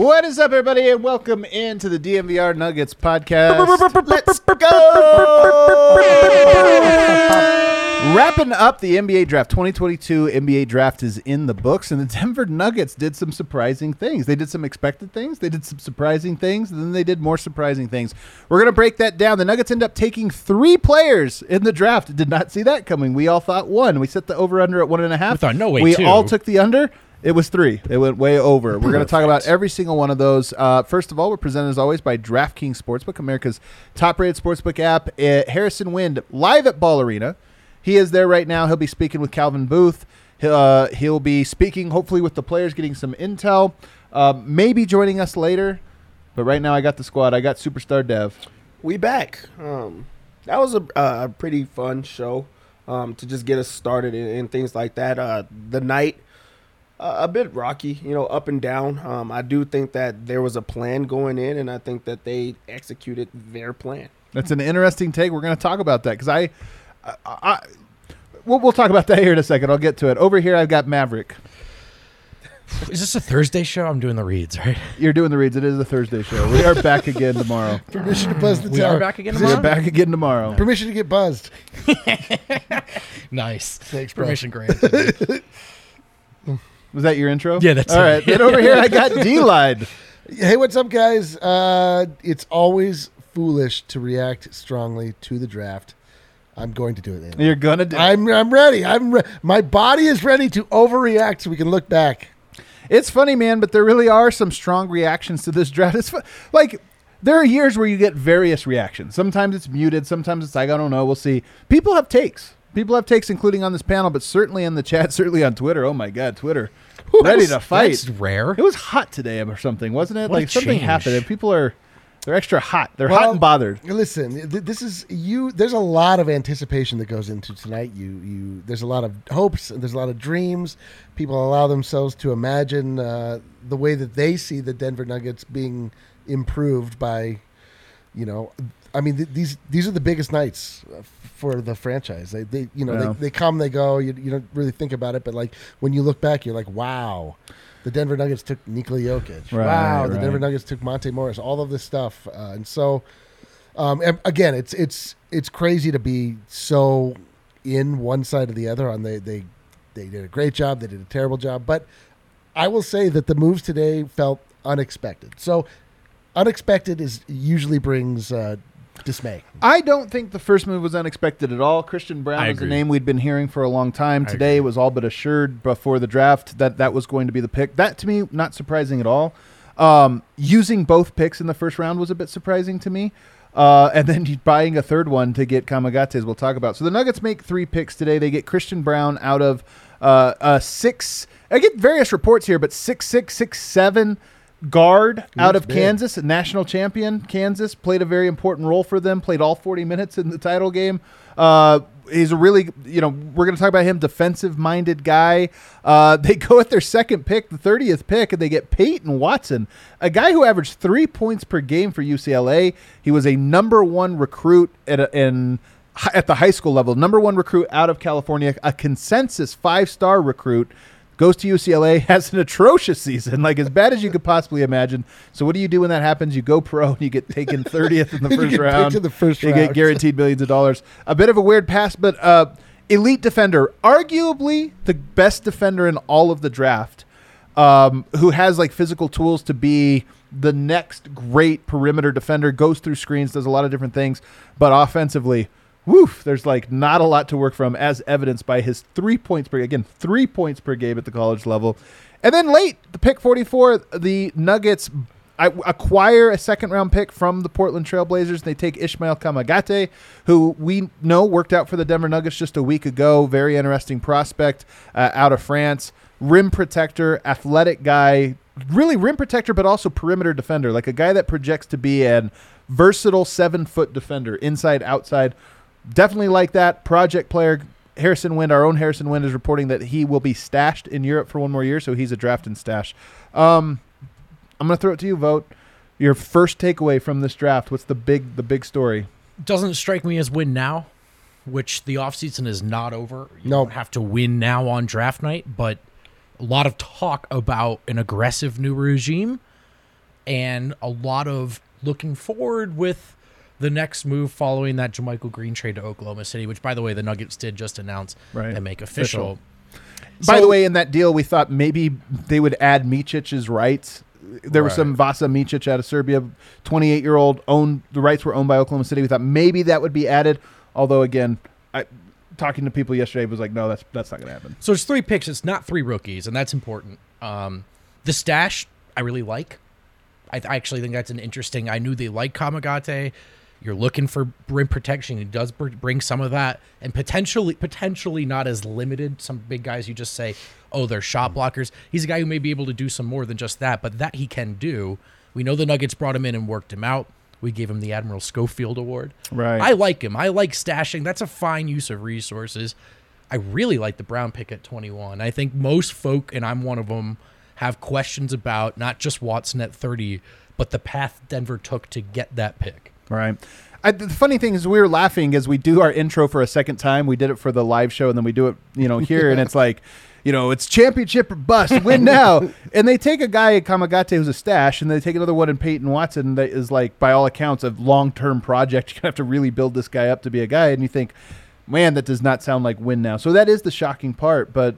What is up, everybody, and welcome into the DNVR Nuggets podcast. Let's go! Wrapping up the NBA draft 2022 NBA draft is in the books, and the Denver Nuggets did some surprising things. They did some expected things, they did some surprising things, and then they did more surprising things. We're going to break that down. The Nuggets end up taking three players in the draft. Did not see that coming. We all thought one. We set the over under at one and a half. We thought, no way, We two. all took the under. It was three. It went way over. We're going to talk about every single one of those. Uh, first of all, we're presented as always by DraftKings Sportsbook, America's top-rated sportsbook app. Uh, Harrison Wind live at Ball Arena. He is there right now. He'll be speaking with Calvin Booth. He'll, uh, he'll be speaking hopefully with the players, getting some intel. Uh, maybe joining us later, but right now I got the squad. I got Superstar Dev. we back. Um, that was a, a pretty fun show um, to just get us started and, and things like that. Uh, the night, uh, a bit rocky, you know, up and down. Um, I do think that there was a plan going in, and I think that they executed their plan. That's an interesting take. We're going to talk about that because I, I, I we'll, we'll talk about that here in a second. I'll get to it. Over here, I've got Maverick. Is this a Thursday show? I'm doing the reads, right? You're doing the reads. It is a Thursday show. We are back again tomorrow. Permission to buzz the We tower. are back again We're tomorrow. back again tomorrow. Permission to get buzzed. Nice. Thanks, bro. Permission granted. Was that your intro? Yeah, that's all it. Then over here, I got D-Line. Hey, what's up, guys? Uh, it's always foolish to react strongly to the draft. I'm going to do it. Anyway. You're gonna do. I'm I'm ready. I'm re- my body is ready to overreact so we can look back. It's funny, man, but there really are some strong reactions to this draft. It's fu- like there are years where you get various reactions. Sometimes it's muted. Sometimes it's like I don't know. We'll see. People have takes. People have takes, including on this panel, but certainly in the chat, certainly on Twitter. Oh my God, Twitter, ready to fight. That's rare. It was hot today or something, wasn't it? What like something change. happened. And people are they're extra hot. They're hot and bothered. Listen, th- this is you. There's a lot of anticipation that goes into tonight. You, you. There's a lot of hopes. and There's a lot of dreams. People allow themselves to imagine uh, the way that they see the Denver Nuggets being improved by, you know, I mean th- these these are the biggest nights uh, for the franchise. They, they you know, Yeah. they, they come, they go. You, you don't really think about it, but like when you look back, you're like, wow. The Denver Nuggets took Nikola Jokic. Right, wow, the. Denver Nuggets took Monte Morris. All of this stuff, uh, and so um, and again, it's it's it's crazy to be so in one side or the other. On they they they did a great job. They did a terrible job. But I will say that the moves today felt unexpected. So unexpected is usually brings uh, dismay. I don't think the first move was unexpected at all. Christian Braun I is a name we'd been hearing for a long time. I Today agree. was all but assured before the draft that that was going to be the pick. That to me, not surprising at all. Um, using both picks in the first round was a bit surprising to me. Uh, and then buying a third one to get Kamagates, we'll talk about. So the Nuggets make three picks today. They get Christian Braun out of uh, a six. I get various reports here, but six six six seven guard out of big. Kansas, national champion. Kansas played a very important role for them. Played all forty minutes in the title game. Uh, he's a really, you know, we're going to talk about him, defensive-minded guy. Uh, they go at their second pick, the thirtieth pick, and they get Peyton Watson, a guy who averaged three points per game for UCLA. He was a number one recruit at a, in at the high school level, number one recruit out of California, a consensus five-star recruit goes to UCLA, has an atrocious season, like as bad as you could possibly imagine. So what do you do when that happens? You go pro and you get taken 30th in the first round. in the first you round. get guaranteed millions of dollars. A bit of a weird pass, but uh, elite defender, arguably the best defender in all of the draft, um, who has like physical tools to be the next great perimeter defender, goes through screens, does a lot of different things, but offensively, woof, there's like not a lot to work from, as evidenced by his three points per again, three points per game at the college level. And then late, the pick 44, the Nuggets acquire a second round pick from the Portland Trailblazers. They take Ismael Kamagate, who we know worked out for the Denver Nuggets just a week ago. Very interesting prospect uh, out of France. Rim protector, athletic guy, really rim protector, but also perimeter defender, like a guy that projects to be an versatile seven foot defender, inside, outside. Definitely like that. Project player. Harrison Wind, our own Harrison Wind, is reporting that he will be stashed in Europe for one more year, so he's a draft and stash. Um, I'm gonna throw it to you. Vote your first takeaway from this draft. What's the big the big story? Doesn't strike me as win now, which the offseason is not over. You Nope. don't have to win now on draft night, but a lot of talk about an aggressive new regime and a lot of looking forward with the next move following that JaMychal Green trade to Oklahoma City, which by the way the Nuggets did just announce Right. and make official. By So- the way, in that deal, we thought maybe they would add Micic's rights. There was some Vasa Micic out of Serbia, 28 year old, owned the rights were owned by Oklahoma City. We thought maybe that would be added. Although again, I, talking to people yesterday was like, no, that's that's not going to happen. So it's three picks. It's not three rookies, and that's important. Um, the stash I really like. I, I actually think that's an interesting. I knew they liked Kamagate. You're looking for rim protection. He does bring some of that, and potentially, potentially not as limited. Some big guys you just say, oh, they're shot blockers. He's a guy who may be able to do some more than just that, but that he can do. We know the Nuggets brought him in and worked him out. We gave him the Admiral Schofield Award. Right. I like him. I like stashing. That's a fine use of resources. I really like the Braun pick at 21. I think most folk, and I'm one of them, have questions about not just Watson at 30, but the path Denver took to get that pick. Right. I, the funny thing is, we were laughing as we do our intro for a second time. We did it for the live show, and then we do it, you know, here, and it's like, you know, it's championship or bust, win now. and they take a guy at Kamagate who's a stash, and they take another one in Peyton Watson that is like, by all accounts, a long term project. You're gonna have to really build this guy up to be a guy, and you think, man, that does not sound like win now. So that is the shocking part, but.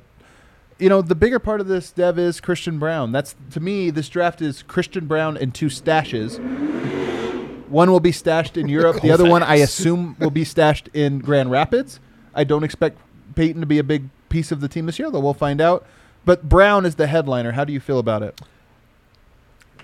You know, the bigger part of this, Dev, is Christian Braun. That's to me, this draft is Christian Braun and two stashes. One will be stashed in Europe. The other one, I assume, will be stashed in Grand Rapids. I don't expect Peyton to be a big piece of the team this year, though we'll find out. But Braun is the headliner. How do you feel about it?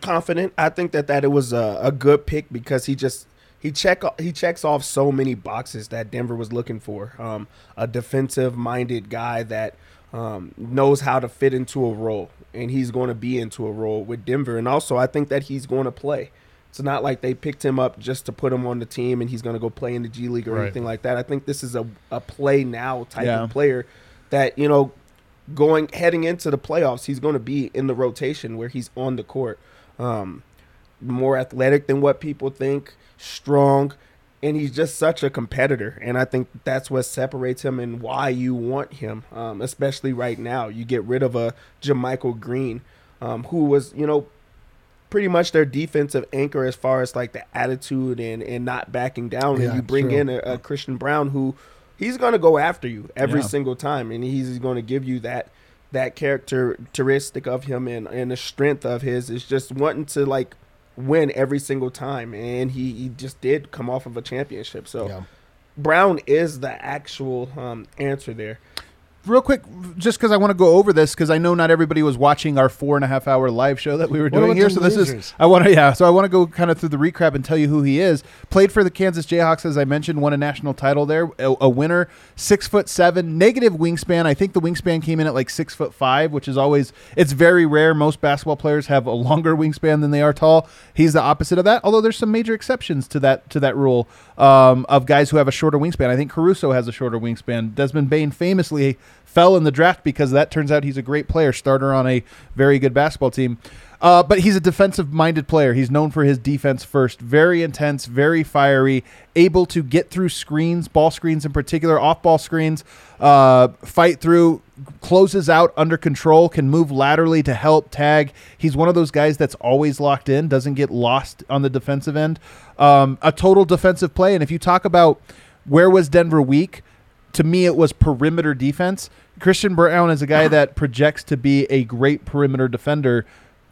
confident. I think that that it was a, a good pick because he just he check he checks off so many boxes that Denver was looking for. Um, a defensive minded guy that um, knows how to fit into a role, and he's going to be into a role with Denver. And also, I think that he's going to play. It's not like they picked him up just to put him on the team and he's going to go play in the G League or Right. anything like that. I think this is a, a play now type Yeah. of player that you know going heading into the playoffs, he's going to be in the rotation where he's on the court. Um, more athletic than what people think, strong, and he's just such a competitor. And I think that's what separates him and why you want him, um, especially right now. You get rid of a JaMychal Green, um, who was you know pretty much their defensive anchor as far as like the attitude and and not backing down. Yeah, and you bring true. in a, a Christian Braun who he's going to go after you every Yeah. single time, and he's going to give you that that characteristic of him and and the strength of his is just wanting to like win every single time, and he, he just did come off of a championship. So Yeah. Braun is the actual um, answer there. Real quick, just because I want to go over this, because I know not everybody was watching our four and a half hour live show that we were doing here. So this is? I want to yeah. So I want to go kind of through the recap and tell you who he is. Played for the Kansas Jayhawks, as I mentioned, won a national title there. A, a winner, six foot seven, negative wingspan. I think the wingspan came in at like six foot five, which is always it's very rare. Most basketball players have a longer wingspan than they are tall. He's the opposite of that. Although there's some major exceptions to that to that rule um, of guys who have a shorter wingspan. I think Caruso has a shorter wingspan. Desmond Bane famously fell in the draft because that turns out he's a great player, starter on a very good basketball team. Uh, but he's a defensive minded player. He's known for his defense first. Very intense, very fiery, able to get through screens, ball screens in particular, off ball screens, uh, fight through. closes out under control, can move laterally to help tag. He's one of those guys that's always locked in, doesn't get lost on the defensive end. Um, a total defensive play. And if you talk about where was Denver weak, to me it was perimeter defense. Christian Braun is a guy that projects to be a great perimeter defender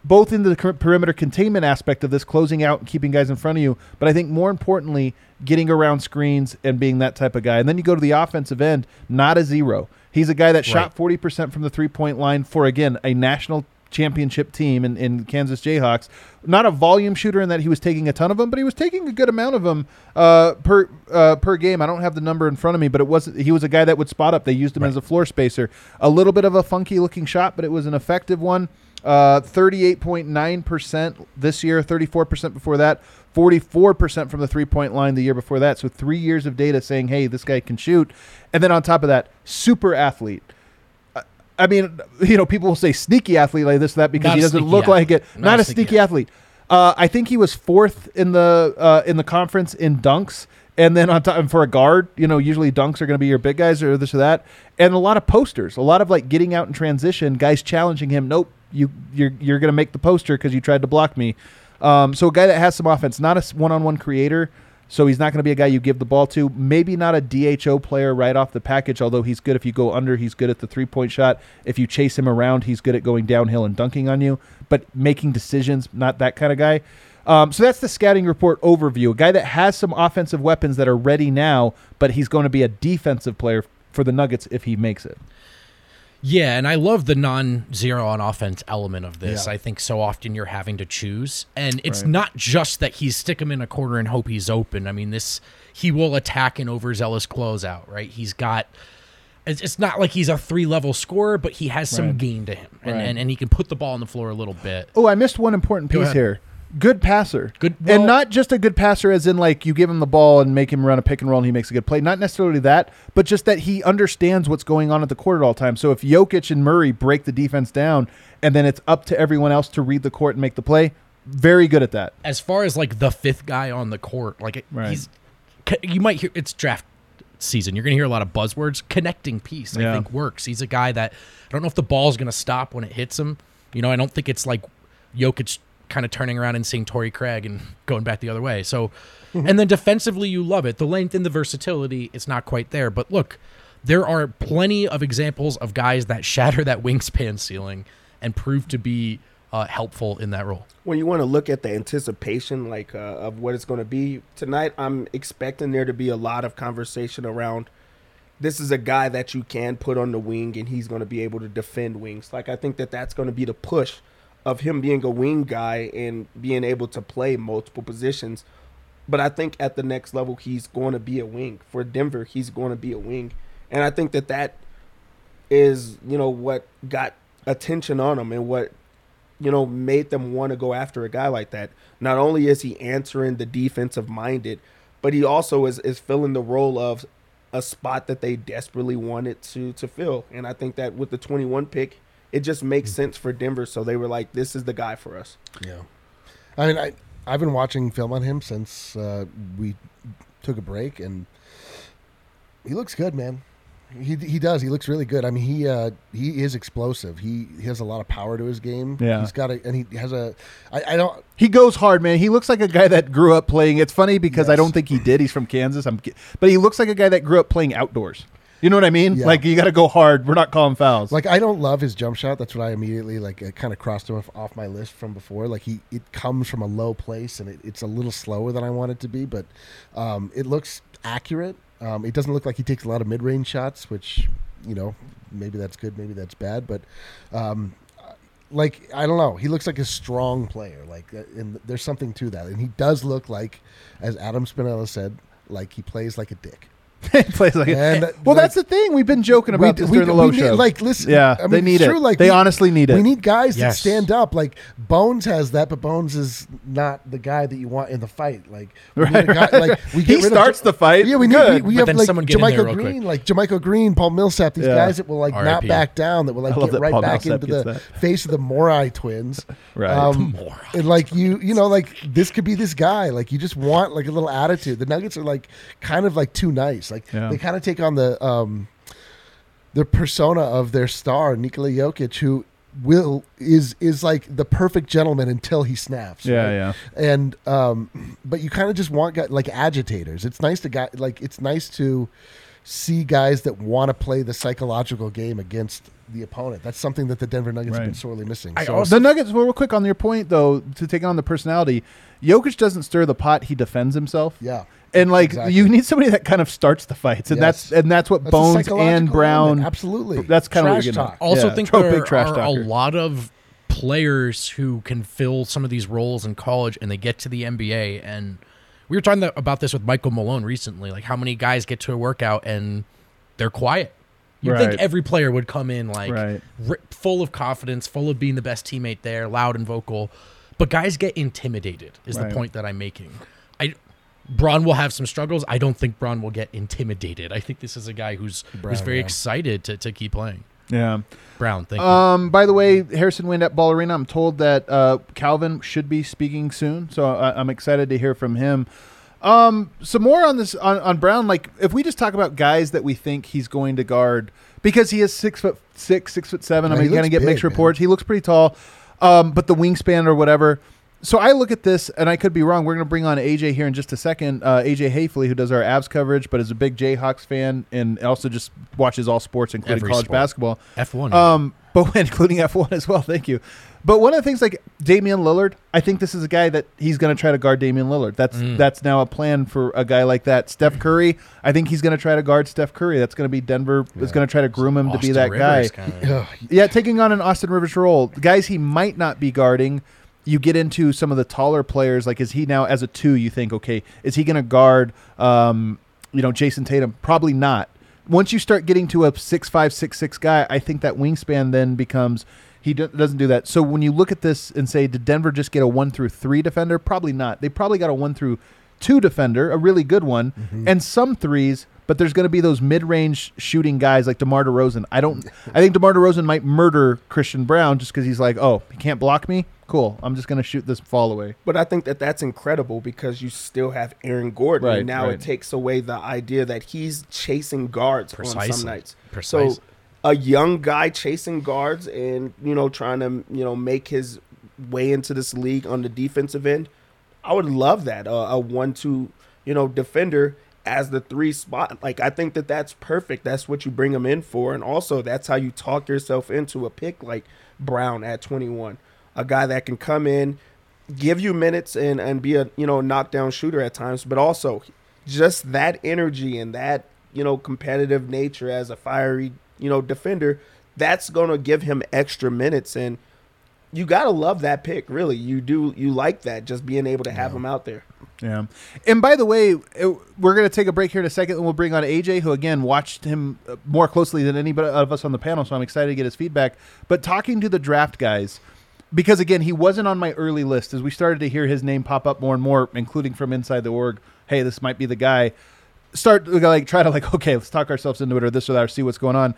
both in the perimeter containment aspect of this, closing out and keeping guys in front of you, but I think more importantly, getting around screens and being that type of guy. And then you go to the offensive end, not a zero. He's a guy that shot 40% from the three point line for, again, a national championship team in, in Kansas Jayhawks. Not a volume shooter in that he was taking a ton of them, but he was taking a good amount of them uh, per uh, per game. I don't have the number in front of me, but it was he was a guy that would spot up. They used him as a floor spacer. A little bit of a funky looking shot, but it was an effective one. Uh, 38.9% this year, 34% before that, 44% from the three point line the year before that. So three years of data saying, hey, this guy can shoot. And then on top of that, super athlete. I- mean, you know, people will say sneaky athlete like this, that because Not he doesn't look athlete. like it. Not Not, a sneaky sneaky athlete. Uh, I think he was fourth in the uh, in the conference in dunks, and then on top and for a guard, you know, usually dunks are going to be your big guys or this or that, and a lot of posters, a lot of like getting out in transition, guys challenging him. Nope, you you're you're going to make the poster because you tried to block me. Um, so a guy that has some offense, not a one on one creator. So he's not going to be a guy you give the ball to. Maybe not a DHO player right off the package, although he's good if you go under. He's good at the three point shot. If you chase him around, he's good at going downhill and dunking on you. But making decisions, not that kind of guy. Um, so that's the scouting report overview. A guy that has some offensive weapons that are ready now, but he's going to be a defensive player for the Nuggets if he makes it. Yeah, and I love the non-zero on offense element of this. Yeah. I think so often you're having to choose, and it's Right. not just that he's stick him in a corner and hope he's open. I mean, this he will attack an overzealous closeout, right? He's got. It's not like he's a three-level scorer, but he has some Right. gain to him, and, Right. and and he can put the ball on the floor a little bit. Oh, I missed one important piece here. Good passer. Good- well- and not just a good passer as in like you give him the ball and make him run a pick and roll and he makes a good play. Not necessarily that, but just that he understands what's going on at the court at all times. So if Jokic and Murray break the defense down and then it's up to everyone else to read the court and make the play, very good at that. as far as like the fifth guy on the court, like Right. he's you might hear it's draft season. You're gonna hear a lot of buzzwords. Connecting piece, I Yeah. think works. He's a guy that I don't know if the ball's gonna stop when it hits him. You know, I don't think it's like Jokic kind of turning around and seeing Torrey Craig and going back the other way. So, and then defensively, you love it. The length and the versatility, it's not quite there. But look, there are plenty of examples of guys that shatter that wingspan ceiling and prove to be uh, helpful in that role. when you want to look at the anticipation like uh, of what it's going to be tonight i'm expecting there to be a lot of conversation around this is a guy that you can put on the wing and he's going to be able to defend wings like i think that that's going to be the push of him being a wing guy and being able to play multiple positions but i think at the next level he's going to be a wing for denver he's going to be a wing and i think that that is you know what got attention on him and what you know, made them want to go after a guy like that. Not only is he answering the defensive minded, but he also is, is filling the role of a spot that they desperately wanted to to fill. And I think that with the 21 pick, it just makes sense for Denver. So they were like, this is the guy for us. Yeah. I mean, I I've been watching film on him since uh, we took a break, and he looks good, man. He he does. He looks really good. I mean, he uh, he is explosive. He, he has a lot of power to his game. Yeah. he's got a and he has a. I, I don't. He goes hard, man. He looks like a guy that grew up playing. It's funny because I don't think he did. He's from Kansas. I'm, but he looks like a guy that grew up playing outdoors. You know what I mean? Yeah. Like you got to go hard. We're not calling fouls. Like I don't love his jump shot. That's what I immediately like. Kind of crossed him off, off my list from before. Like he, it comes from a low place and it, it's a little slower than I want it to be, but um, it looks accurate. Um, it doesn't look like he takes a lot of mid-range shots, which you know maybe that's good, maybe that's bad, but um, like I don't know. He looks like a strong player. Like uh, and there's something to that, and he does look like, as Adam Spinella said, like he plays like a dick. He plays like And, it. Well, like- that's the thing. We've been joking about We- this we- during the we low need- show. Like, listen, yeah, I mean, they need it's it. like, they we- honestly need it. We need guys that stand up. Like Bones has that, but Bones is not the guy that you want in the fight. Like, we need a Right, guy, right. like we He get rid starts of, the fight. Yeah, we need. Good. We, we have then like someone get in there JaMychal real Green, quick. like JaMychal Green, Paul Millsap. These Yeah. guys that will like not RIP. back down. That will like get right Paul back Millsap into the face of the Morai twins. Right. Um, and like you, you know, like this could be this guy. Like you just want like a little attitude. The Nuggets are like kind of like too nice. Like Yeah. they kind of take on the um the persona of their star Nikola Jokic, who will is is like the perfect gentleman until he snaps. Yeah, right? yeah. And um, but you kind of just want guys like agitators. It's nice to guy like it's nice to see guys that want to play the psychological game against the opponent. That's something that the Denver Nuggets have been sorely missing. So- also- the Nuggets, well, real quick on your point though, to take on the personality, Jokic doesn't stir the pot; he defends himself. yeah. And like Exactly. you need somebody that kind of starts the fights, and Yes. that's and that's what That's Bones and Braun. element. Absolutely. That's kind of what Trash you're gonna. talk. also yeah, think throw a there big trash are a lot of players who can fill some of these roles in college and they get to the NBA and we were talking about this with Michael Malone recently like how many guys get to a workout and they're quiet you would Right. think every player would come in like Right. ri- full of confidence full of being the best teammate there loud and vocal but guys get intimidated is Right. the point that I'm making I Braun will have some struggles. I don't think Braun will get intimidated. I think this is a guy who's who's very yeah. excited to, to keep playing. Yeah. Braun, thank you. Um. By the way, Harrison Wind at Ball Arena. I'm told that uh, Calvin should be speaking soon, so I, I'm excited to hear from him. Um. Some more on this on, on Braun. Like, if we just talk about guys that we think he's going to guard because he is six foot six, six foot seven. Yeah, I he mean, kind looks of get big, mixed man. reports. He looks pretty tall, um, but the wingspan or whatever. So I look at this, and I could be wrong. We're going to bring on AJ here in just a second. Uh, AJ Haefele, who does our abs coverage, but is a big Jayhawks fan and also just watches all sports, including Every college sport. basketball. F1. Um, but including F1 as well. Thank you. But one of the things like Damian Lillard, I think this is a guy that he's going to try to guard Damian Lillard. That's Mm. that's now a plan for a guy like that. Steph Curry, I think he's going to try to guard Steph Curry. That's going to be Denver is going to try to groom him to be that Rivers guy. kinda- Yeah, taking on an Austin Rivers role. Guys he might not be guarding. You get into some of the taller players. Like, is he now as a two? You think, okay, is he going to guard, um, you know, Jayson Tatum? Probably not. Once you start getting to a six five, six six guy, I think that wingspan then becomes he do- doesn't do that. So when you look at this and say, did Denver just get a one through three defender? Probably not. They probably got a one through two defender, a really good one, and some threes. But there's going to be those mid-range shooting guys like DeMar DeRozan. I don't. I think DeMar DeRozan might murder Christian Braun just because he's like, oh, he can't block me. Cool. I'm just going to shoot this fall away. But I think that that's incredible because you still have Aaron Gordon. Right, and now right. it takes away the idea that he's chasing guards on some nights. precisely. So a young guy chasing guards and you know trying to you know make his way into this league on the defensive end, I would love that uh, a one-two you know defender as the three spot. Like I think that that's perfect. That's what you bring him in for, and also that's how you talk yourself into a pick like Braun at 21, a guy that can come in, give you minutes and and be a you know knockdown shooter at times, but also just that energy and that you know competitive nature as a fiery you know defender. That's gonna give him extra minutes and. You gotta love that pick, really. You do. You like that, just being able to have him out there. Yeah. And by the way, it, we're going to take a break here in a second, and we'll bring on AJ, who again watched him uh, more closely than anybody of us on the panel. So I'm excited to get his feedback. But talking to the draft guys, because again, he wasn't on my early list. As we started to hear his name pop up more and more, including from inside the org, hey, this might be the guy. Start like try to like, okay, let's talk ourselves into it, or this or that, or see what's going on.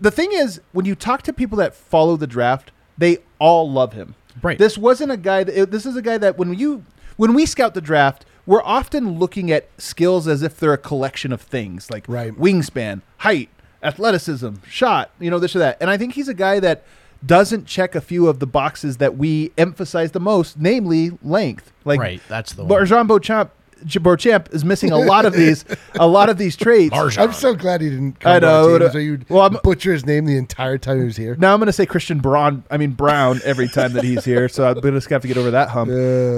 The thing is, when you talk to people that follow the draft, they all love him. Right. This wasn't a guy. That, this is a guy that when you when we scout the draft, we're often looking at skills as if they're a collection of things like Right. wingspan, height, athleticism, shot, you know, this or that. And I think he's a guy that doesn't check a few of the boxes that we emphasize the most, namely length. Like Right, that's the one. Marjon Beauchamp, Beauchamp is missing a lot of these, a lot of these traits. Marjon. I'm so glad he didn't come I know, team, uh, so you'd well, I'm- butcher his name the entire time he was here. Now I'm going to say Christian Braun. I mean Brown every time that he's here, so I'm going to have to get over that hump.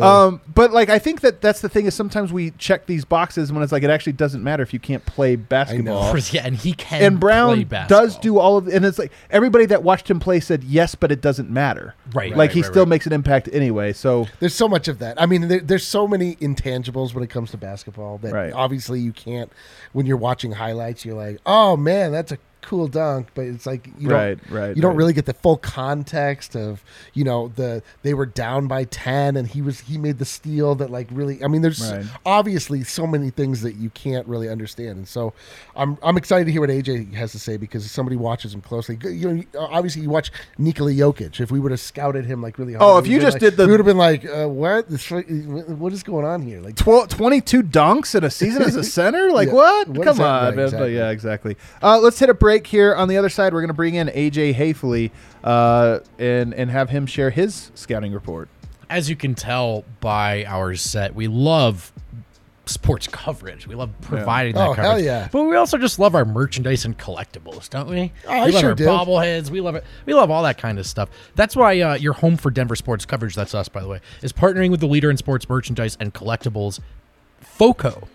Um, but like I think that that's the thing is sometimes we check these boxes when it's like it actually doesn't matter if you can't play basketball. yeah, and he can. And play Brown basketball. does do all of, and it's like everybody that watched him play said yes, but it doesn't matter. Right, Like right, he right, still right. makes an impact anyway. So There's so much of that. I mean, there, there's so many intangibles when it comes to basketball that Right. obviously you can't. When you're watching highlights, you're like, "Oh man, that's a cool dunk," but it's like you Right, don't, right, You don't really get the full context of you know the they were down by ten and he was he made the steal that like really. I mean, there's Right. obviously so many things that you can't really understand, and so I'm I'm excited to hear what AJ has to say because somebody watches him closely. You know, obviously you watch Nikola Jokic. If we would have scouted him like really hard, Oh, if you just like- did the- we would have been like, uh, what? What is going on here? Like, 12, 22 dunks in a season as a center? Like Yeah. what? What Come on, Right, man. But exactly. yeah, exactly. Uh, let's hit a break. Break here. On the other side, we're going to bring in AJ Haefele uh, and and have him share his scouting report. As you can tell by our set, we love sports coverage. We love providing that Oh, coverage. hell yeah. But we also just love our merchandise and collectibles, don't we? Oh, I love sure our do. bobbleheads. We love it. We love all that kind of stuff. That's why uh, your home for Denver sports coverage, that's us, by the way, is partnering with the leader in sports merchandise and collectibles, FOCO.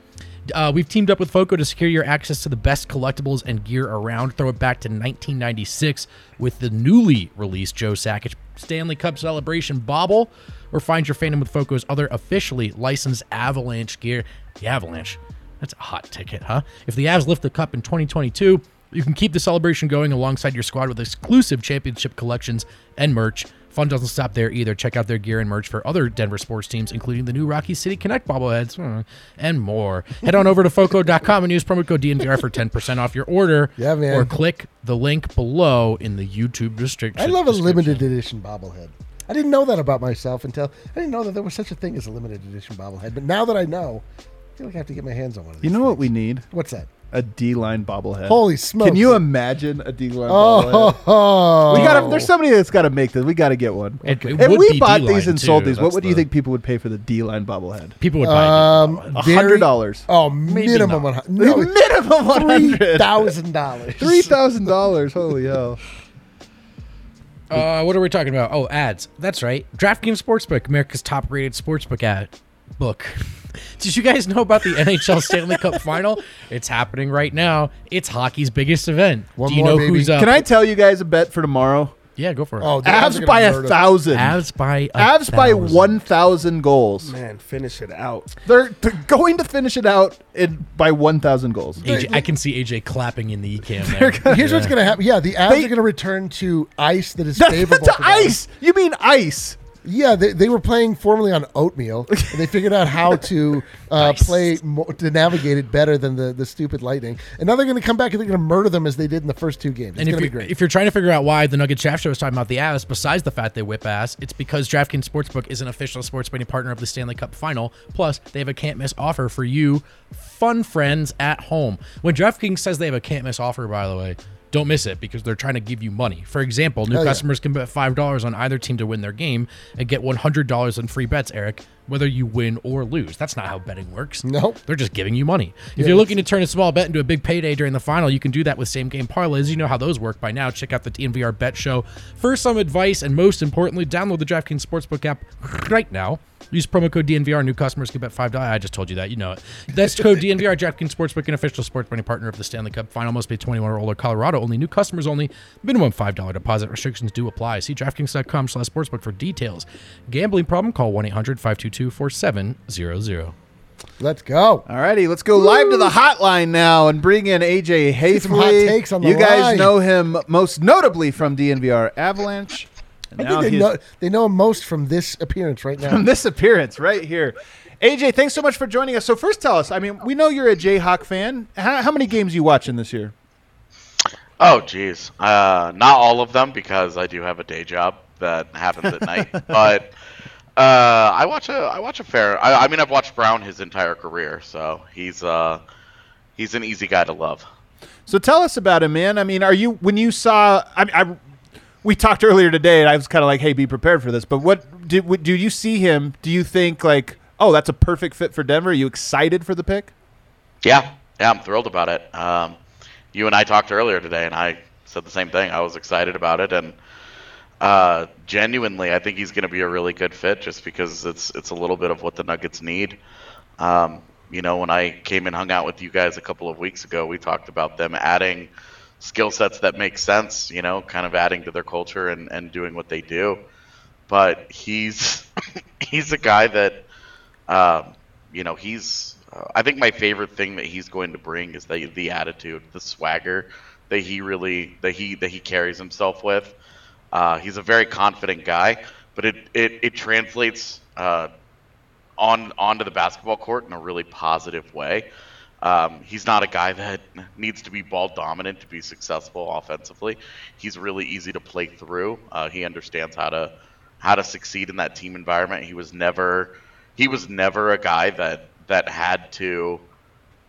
Uh, we've teamed up with FOCO to secure your access to the best collectibles and gear around. Throw it back to 1996 with the newly released Joe Sakic Stanley Cup Celebration Bobble, or find your fandom with FOCO's other officially licensed Avalanche gear. The Avalanche, that's a hot ticket, huh? If the Avs lift the cup in 2022, you can keep the celebration going alongside your squad with exclusive championship collections and merch. Fun doesn't stop there either. Check out their gear and merch for other Denver sports teams, including the new Rocky City Connect bobbleheads hmm, and more. Head on over to FOCO.com and use promo code DNVR for 10% off your order. Yeah, man. Or click the link below in the YouTube description. I love a limited edition bobblehead. I didn't know that about myself until I didn't know that there was such a thing as a limited edition bobblehead. But now that I know, I feel like I have to get my hands on one of You these. know what we need? What's that? A D line bobblehead. Holy smokes! Can you imagine a D line bobblehead? Oh, We got to There's somebody that's got to make this. We got to get one. It- it if we bought D-line, these and sold too. these, what That's would you the- think people would pay for the D line bobblehead? People would buy um, it. A hundred dollars. Oh, minimum not. one hundred. No, Minimum one three hundred. thousand dollars. Three thousand dollars. Holy hell! Uh, what are we talking about? Oh, ads. That's right. DraftKings Sportsbook, America's top-rated sportsbook ad book. Did you guys know about the NHL Stanley Cup Final? It's happening right now. It's hockey's biggest event. One Do you more, know baby. who's up? Can I tell you guys a bet for tomorrow? Yeah, go for it. Oh, the Avs are Avs gonna by a murder- thousand. Avs by a Avs by thousand. one thousand goals. Man, finish it out. They're, they're going to finish it out in, by one thousand goals. AJ, I can see AJ clapping in the E cam there. Here's what's going to happen. Yeah, the Avs They- are going to return to ice that is to favorable for them. ice. You mean ice? Yeah, they, they were playing formerly on oatmeal, and they figured out how to uh, Nice. play mo- to navigate it better than the, the stupid lightning. And now they're going to come back and they're going to murder them as they did in the first two games. It's And if going to you're, be great. if you're trying to figure out why the Nugget Shaft Show is talking about the Avs, besides the fact they whip ass, it's because DraftKings Sportsbook is an official sports betting partner of the Stanley Cup Final. Plus, they have a can't miss offer for you, fun friends at home. When DraftKings says they have a can't miss offer, by the way, don't miss it because they're trying to give you money. For example, new yeah. customers can bet five dollars on either team to win their game and get one hundred dollars in free bets. Eric, whether you win or lose, that's not how betting works. Nope. They're just giving you money. If Yeah, you're looking to turn a small bet into a big payday during the final, you can do that with same game parlays. You know how those work by now. Check out the DNVR Bet Show for some advice, and most importantly, download the DraftKings Sportsbook app right now. Use promo code DNVR. New customers can bet five dollars. I just told you that. You know it. That's code DNVR. DraftKings Sportsbook, an official sports betting partner of the Stanley Cup Final. Must be 21 or older. Colorado only. New customers only. Minimum five dollar deposit restrictions do apply. See DraftKings.com/sportsbook for details. Gambling problem? Call 1-800-522-4700. Let's go. All righty, let's go live to the hotline now and bring in AJ Haefele. some hot takes on the you guys line. know him most notably from DNVR Avalanche. And I now think they know, they know him most from this appearance right now. from this appearance right here. AJ, thanks so much for joining us. So first, tell us. I mean, we know you're a Jayhawk fan. How, how many games you watching this year? Oh, geez. Uh, not all of them because I do have a day job that happens at night. But uh, I watch a I watch a fair. I, I mean, I've watched Braun his entire career, so he's uh he's an easy guy to love. So tell us about him, man. I mean, are you when you saw? I, I we talked earlier today, and I was kind of like, "Hey, be prepared for this." But what what, do you see him? Do you think like, oh, that's a perfect fit for Denver? Are you excited for the pick? Yeah, yeah, I'm thrilled about it. Um, you and I talked earlier today, and I said the same thing. I was excited about it, and uh, genuinely, I think he's going to be a really good fit, just because it's it's a little bit of what the Nuggets need. Um, you know, when I came and hung out with you guys a couple of weeks ago, we talked about them adding skill sets that make sense. You know, kind of adding to their culture and and doing what they do. But he's he's a guy that um, you know, he's. Uh, I think my favorite thing that he's going to bring is the the attitude, the swagger that he really that he that he carries himself with. Uh, he's a very confident guy, but it it, it translates uh, on onto the basketball court in a really positive way. Um, he's not a guy that needs to be ball dominant to be successful offensively. He's really easy to play through. Uh, he understands how to how to succeed in that team environment. He was never he was never a guy that that had to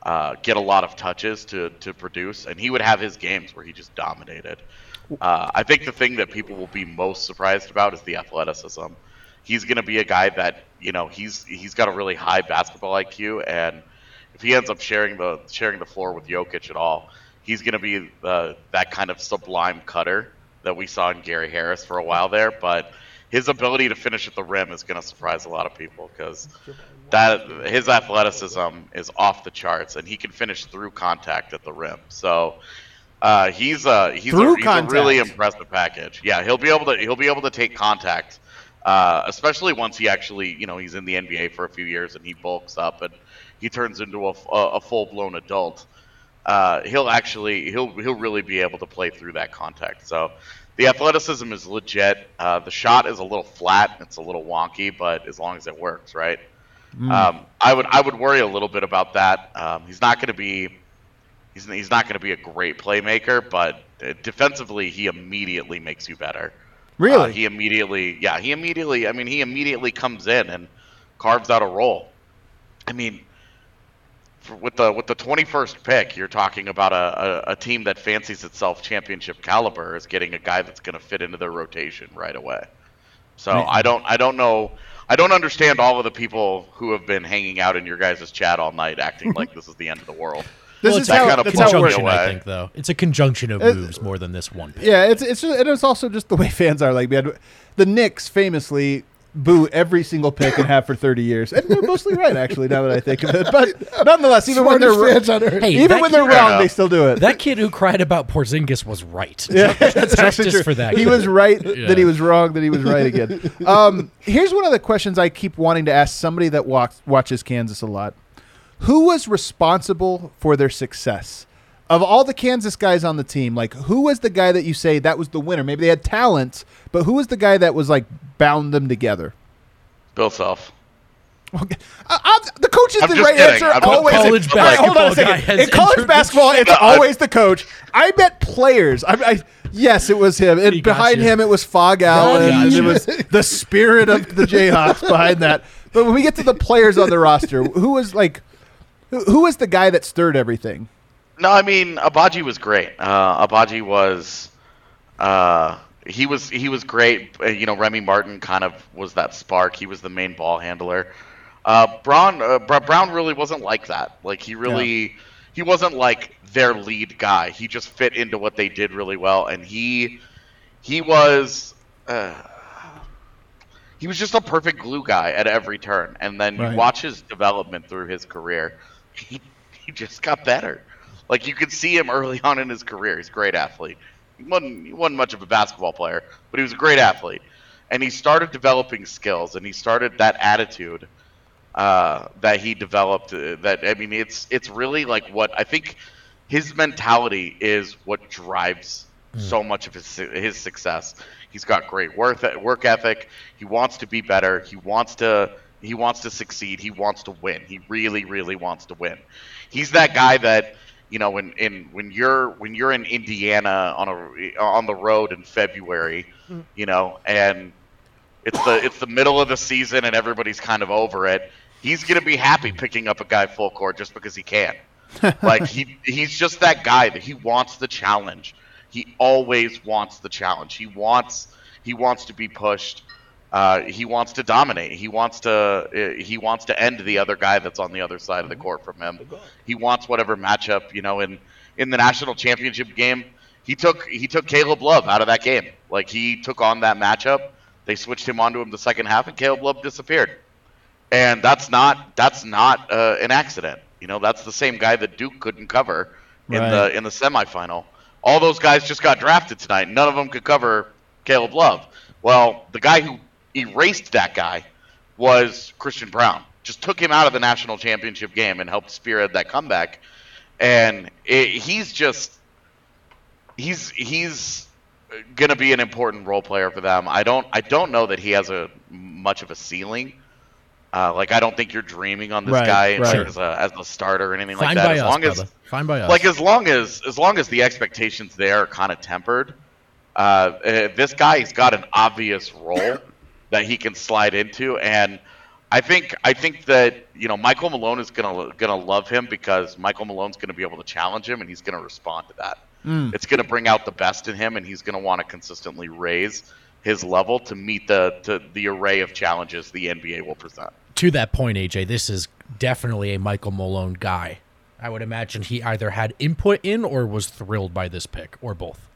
uh, get a lot of touches to to produce, and he would have his games where he just dominated. Uh, I think the thing that people will be most surprised about is the athleticism. He's going to be a guy that you know he's he's got a really high basketball IQ, and if he ends up sharing the sharing the floor with Jokic at all, he's going to be uh, that kind of sublime cutter that we saw in Gary Harris for a while there. But his ability to finish at the rim is going to surprise a lot of people because that his athleticism is off the charts, and he can finish through contact at the rim. So. Uh, he's a he's, a, he's a really impressive package. Yeah, he'll be able to he'll be able to take contact, uh, especially once he actually you know he's in the NBA for a few years and he bulks up and he turns into a, a full blown adult. Uh, he'll actually he'll he'll really be able to play through that contact. So the athleticism is legit. Uh, the shot is a little flat. It's a little wonky, but as long as it works, right? Mm. Um, I would I would worry a little bit about that. Um, he's not going to be he's he's not going to be a great playmaker, but uh, defensively he immediately makes you better. Really? Uh, he immediately yeah he immediately I mean he immediately comes in and carves out a role. I mean. For- With the with the 21st pick, you're talking about a, a, a team that fancies itself championship caliber is getting a guy that's going to fit into their rotation right away. So Man. I don't I don't know I don't understand all of the people who have been hanging out in your guys' chat all night acting like this is the end of the world. This well, is it's how- a kind of that's how it me conjunction, I think, though. It's a conjunction of It- moves more than this one pick. Yeah, it's it's just, and it's also just the way fans are. Like we had the Knicks famously boo every single pick and have for thirty years, and they're mostly right actually. Now that I think of it, but nonetheless, even when they're Smartest fans on earth. Hey, even when they're kid- wrong, they still do it. That kid who cried about Porzingis was right. Yeah, that's actually Justice true. for that. He kid. was right Yeah. that he was wrong that he was right again. Um, here's one of the questions I keep wanting to ask somebody that walks, watches Kansas a lot: Who was responsible for their success? Of all the Kansas guys on the team, like who was the guy that you say that was the winner? Maybe they had talent, but who was the guy that was like bound them together? Bill Self. Okay. Uh, uh, the coach is I'm the right kidding. answer. I'm just always. College All right, hold on a second. In college basketball, it's always the coach. I bet players. I, I yes, it was him. And behind you. him, it was Phog Allen. and It you. was the spirit of the Jayhawks behind that. But when we get to the players on the roster, who was like, who, who was the guy that stirred everything? No, I mean Agbaji was great. Uh, Agbaji was, uh, he was he was great. Uh, you know, Remy Martin kind of was that spark. He was the main ball handler. Uh, Braun uh, Br- Braun really wasn't like that. Like he really he wasn't like their lead guy. He just fit into what they did really well, and he he was. Uh, he was just a perfect glue guy at every turn, and then Right. you watch his development through his career. He, he just got better. Like you could see him early on in his career. He's a great athlete. He wasn't, he wasn't much of a basketball player, but he was a great athlete. And he started developing skills, and he started that attitude uh, that he developed. Uh, that I mean, it's it's really like what I think his mentality is what drives so much of his his success. He's got great work work ethic. He wants to be better. He wants to he wants to succeed. He wants to win. He really really wants to win. He's that guy that you know when in when you're when you're in Indiana on a on the road in February, mm-hmm. you know, and it's the it's the middle of the season and everybody's kind of over it. He's gonna be happy picking up a guy full court just because he can. like he he's just that guy that he wants the challenge. He always wants the challenge. He wants he wants to be pushed. Uh, he wants to dominate. He wants to uh, he wants to end the other guy that's on the other side of the court from him. He wants whatever matchup you know in in the national championship game. He took he took Caleb Love out of that game. Like he took on that matchup. They switched him onto him the second half, and Caleb Love disappeared. And that's not that's not uh, an accident. You know, that's the same guy that Duke couldn't cover in Right. the in the semifinal. All those guys just got drafted tonight. None of them could cover Caleb Love. Well, the guy who erased that guy was Christian Braun. Just took him out of the national championship game and helped spearhead that comeback. And it, he's just he's he's going to be an important role player for them. I don't I don't know that he has a much of a ceiling. Uh, like I don't think you're dreaming on this Right, guy right. as a as a starter or anything Fine like that. by as us, long as brother. Fine by us. like as long as as long as the expectations there are kind of tempered, uh, uh, this guy's got an obvious role that he can slide into, and I think I think that you know Michael Malone is gonna gonna love him because Michael Malone's gonna be able to challenge him and he's gonna respond to that. Mm. It's gonna bring out the best in him and he's gonna want to consistently raise his level to meet the to the array of challenges the NBA will present. To that point, AJ, this is definitely a Michael Malone guy. I would imagine he either had input in or was thrilled by this pick, or both.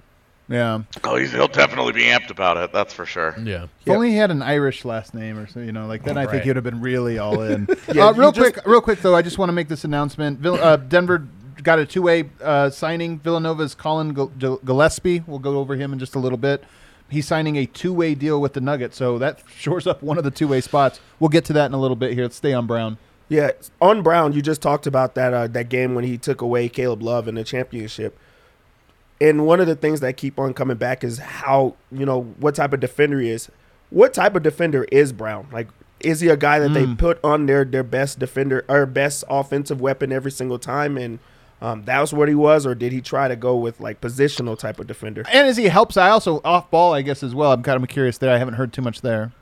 Yeah. Oh, he's, he'll definitely be amped about it. That's for sure. Yeah. If only he had an Irish last name or so, you know, like then I think he would have been really all in. Yeah, uh, real you just- quick, real quick though, I just want to make this announcement. Vill- uh, Denver got a two-way uh, signing. Villanova's Colin Gil- Gil- Gillespie. We'll go over him in just a little bit. He's signing a two-way deal with the Nuggets, so that shores up one of the two-way spots. We'll get to that in a little bit here. Let's stay on Braun. Yeah, on Braun, you just talked about that uh, that game when he took away Caleb Love in the championship. And one of the things that keep on coming back is how you know what type of defender he is. What type of defender is Braun? Like, is he a guy that they put on their their best defender or best offensive weapon every single time, and um, that was what he was, or did he try to go with like positional type of defender? And as he helps, I also off ball, I guess as well. I'm kind of curious there. I haven't heard too much there.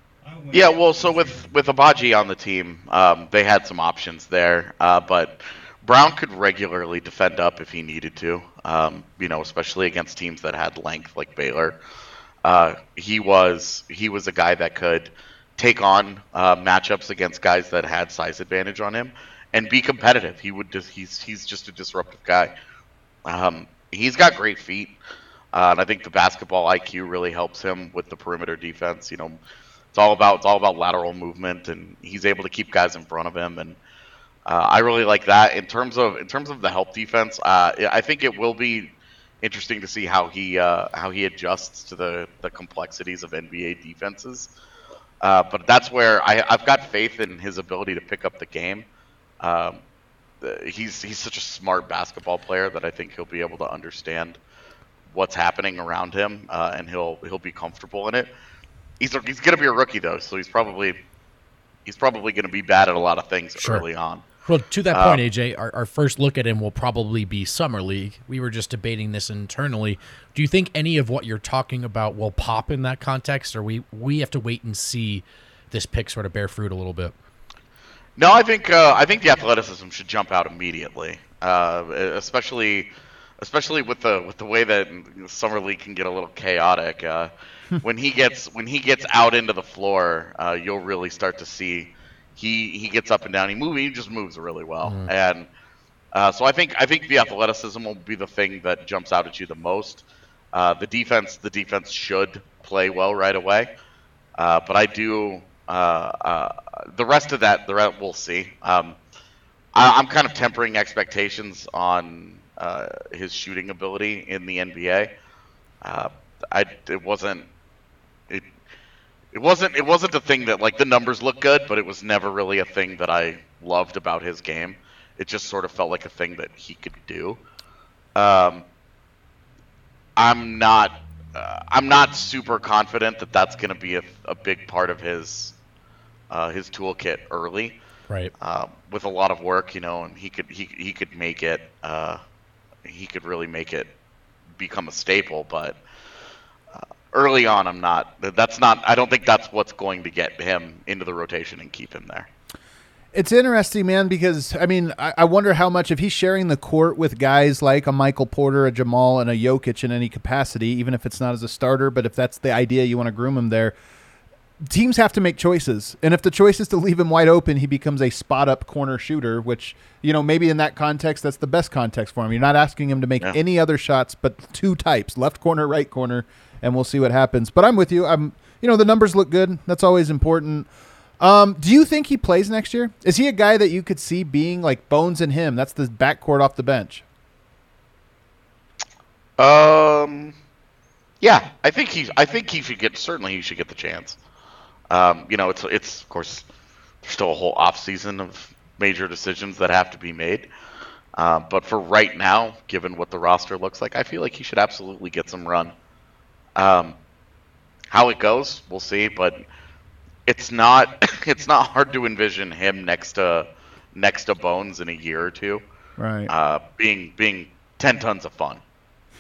Yeah, well, so with with Agbaji on the team, um, they had some options there, uh, but Braun could regularly defend up if he needed to. Um, you know, especially against teams that had length like Baylor. Uh, he was he was a guy that could take on uh, matchups against guys that had size advantage on him and be competitive. He would just he's he's just a disruptive guy. Um, he's got great feet, uh, and I think the basketball IQ really helps him with the perimeter defense. You know, it's all about it's all about lateral movement, and he's able to keep guys in front of him. And uh, I really like that in terms of in terms of the help defense. Uh, I think it will be interesting to see how he uh, how he adjusts to the the complexities of NBA defenses. Uh, but that's where I, I've got faith in his ability to pick up the game. Um, he's he's such a smart basketball player that I think he'll be able to understand what's happening around him, uh, and he'll he'll be comfortable in it. He's he's going to be a rookie though, so he's probably he's probably going to be bad at a lot of things Sure. early on. Well, to that Um, point, AJ, our, our first look at him will probably be Summer League. We were just debating this internally. Do you think any of what you're talking about will pop in that context, or we we have to wait and see this pick sort of bear fruit a little bit? No, I think uh, I think the athleticism should jump out immediately, uh, especially especially with the with the way that summer league can get a little chaotic. Uh, when he gets when he gets out into the floor, uh, you'll really start to see he he gets up and down. He move he just moves really well, and uh, so I think I think the athleticism will be the thing that jumps out at you the most. Uh, the defense the defense should play well right away, uh, but I do. Uh, uh, the rest of that, the rest we'll see. Um, I, I'm kind of tempering expectations on uh, his shooting ability in the NBA. Uh, I it wasn't it wasn't it wasn't a thing that like the numbers look good, but it was never really a thing that I loved about his game. It just sort of felt like a thing that he could do. Um, I'm not uh, I'm not super confident that that's going to be a, a big part of his uh, his toolkit early Right. um, with a lot of work, you know, and he could he he could make it uh, he could really make it become a staple. But uh, early on, I'm not. That's not. I don't think that's what's going to get him into the rotation and keep him there. It's interesting, man, because I mean, I, I wonder how much if he's sharing the court with guys like a Michael Porter, a Jamal, and a Jokic in any capacity, even if it's not as a starter, but if that's the idea you want to groom him there, teams have to make choices. And if the choice is to leave him wide open, he becomes a spot up corner shooter, which, you know, maybe in that context, that's the best context for him. You're not asking him to make Yeah. any other shots but two types, left corner, right corner, and we'll see what happens. But I'm with you. I'm, you know, the numbers look good. That's always important. Um, do you think he plays next year? Is he a guy that you could see being like Bones and him? That's the backcourt off the bench. Um, yeah, I think he. I think he should get. Certainly, he should get the chance. Um, you know, it's it's of course there's still a whole off season of major decisions that have to be made. Uh, but for right now, given what the roster looks like, I feel like he should absolutely get some run. Um, how it goes, we'll see. But it's not it's not hard to envision him next to next to Bones in a year or two, Right. uh, being being ten tons of fun.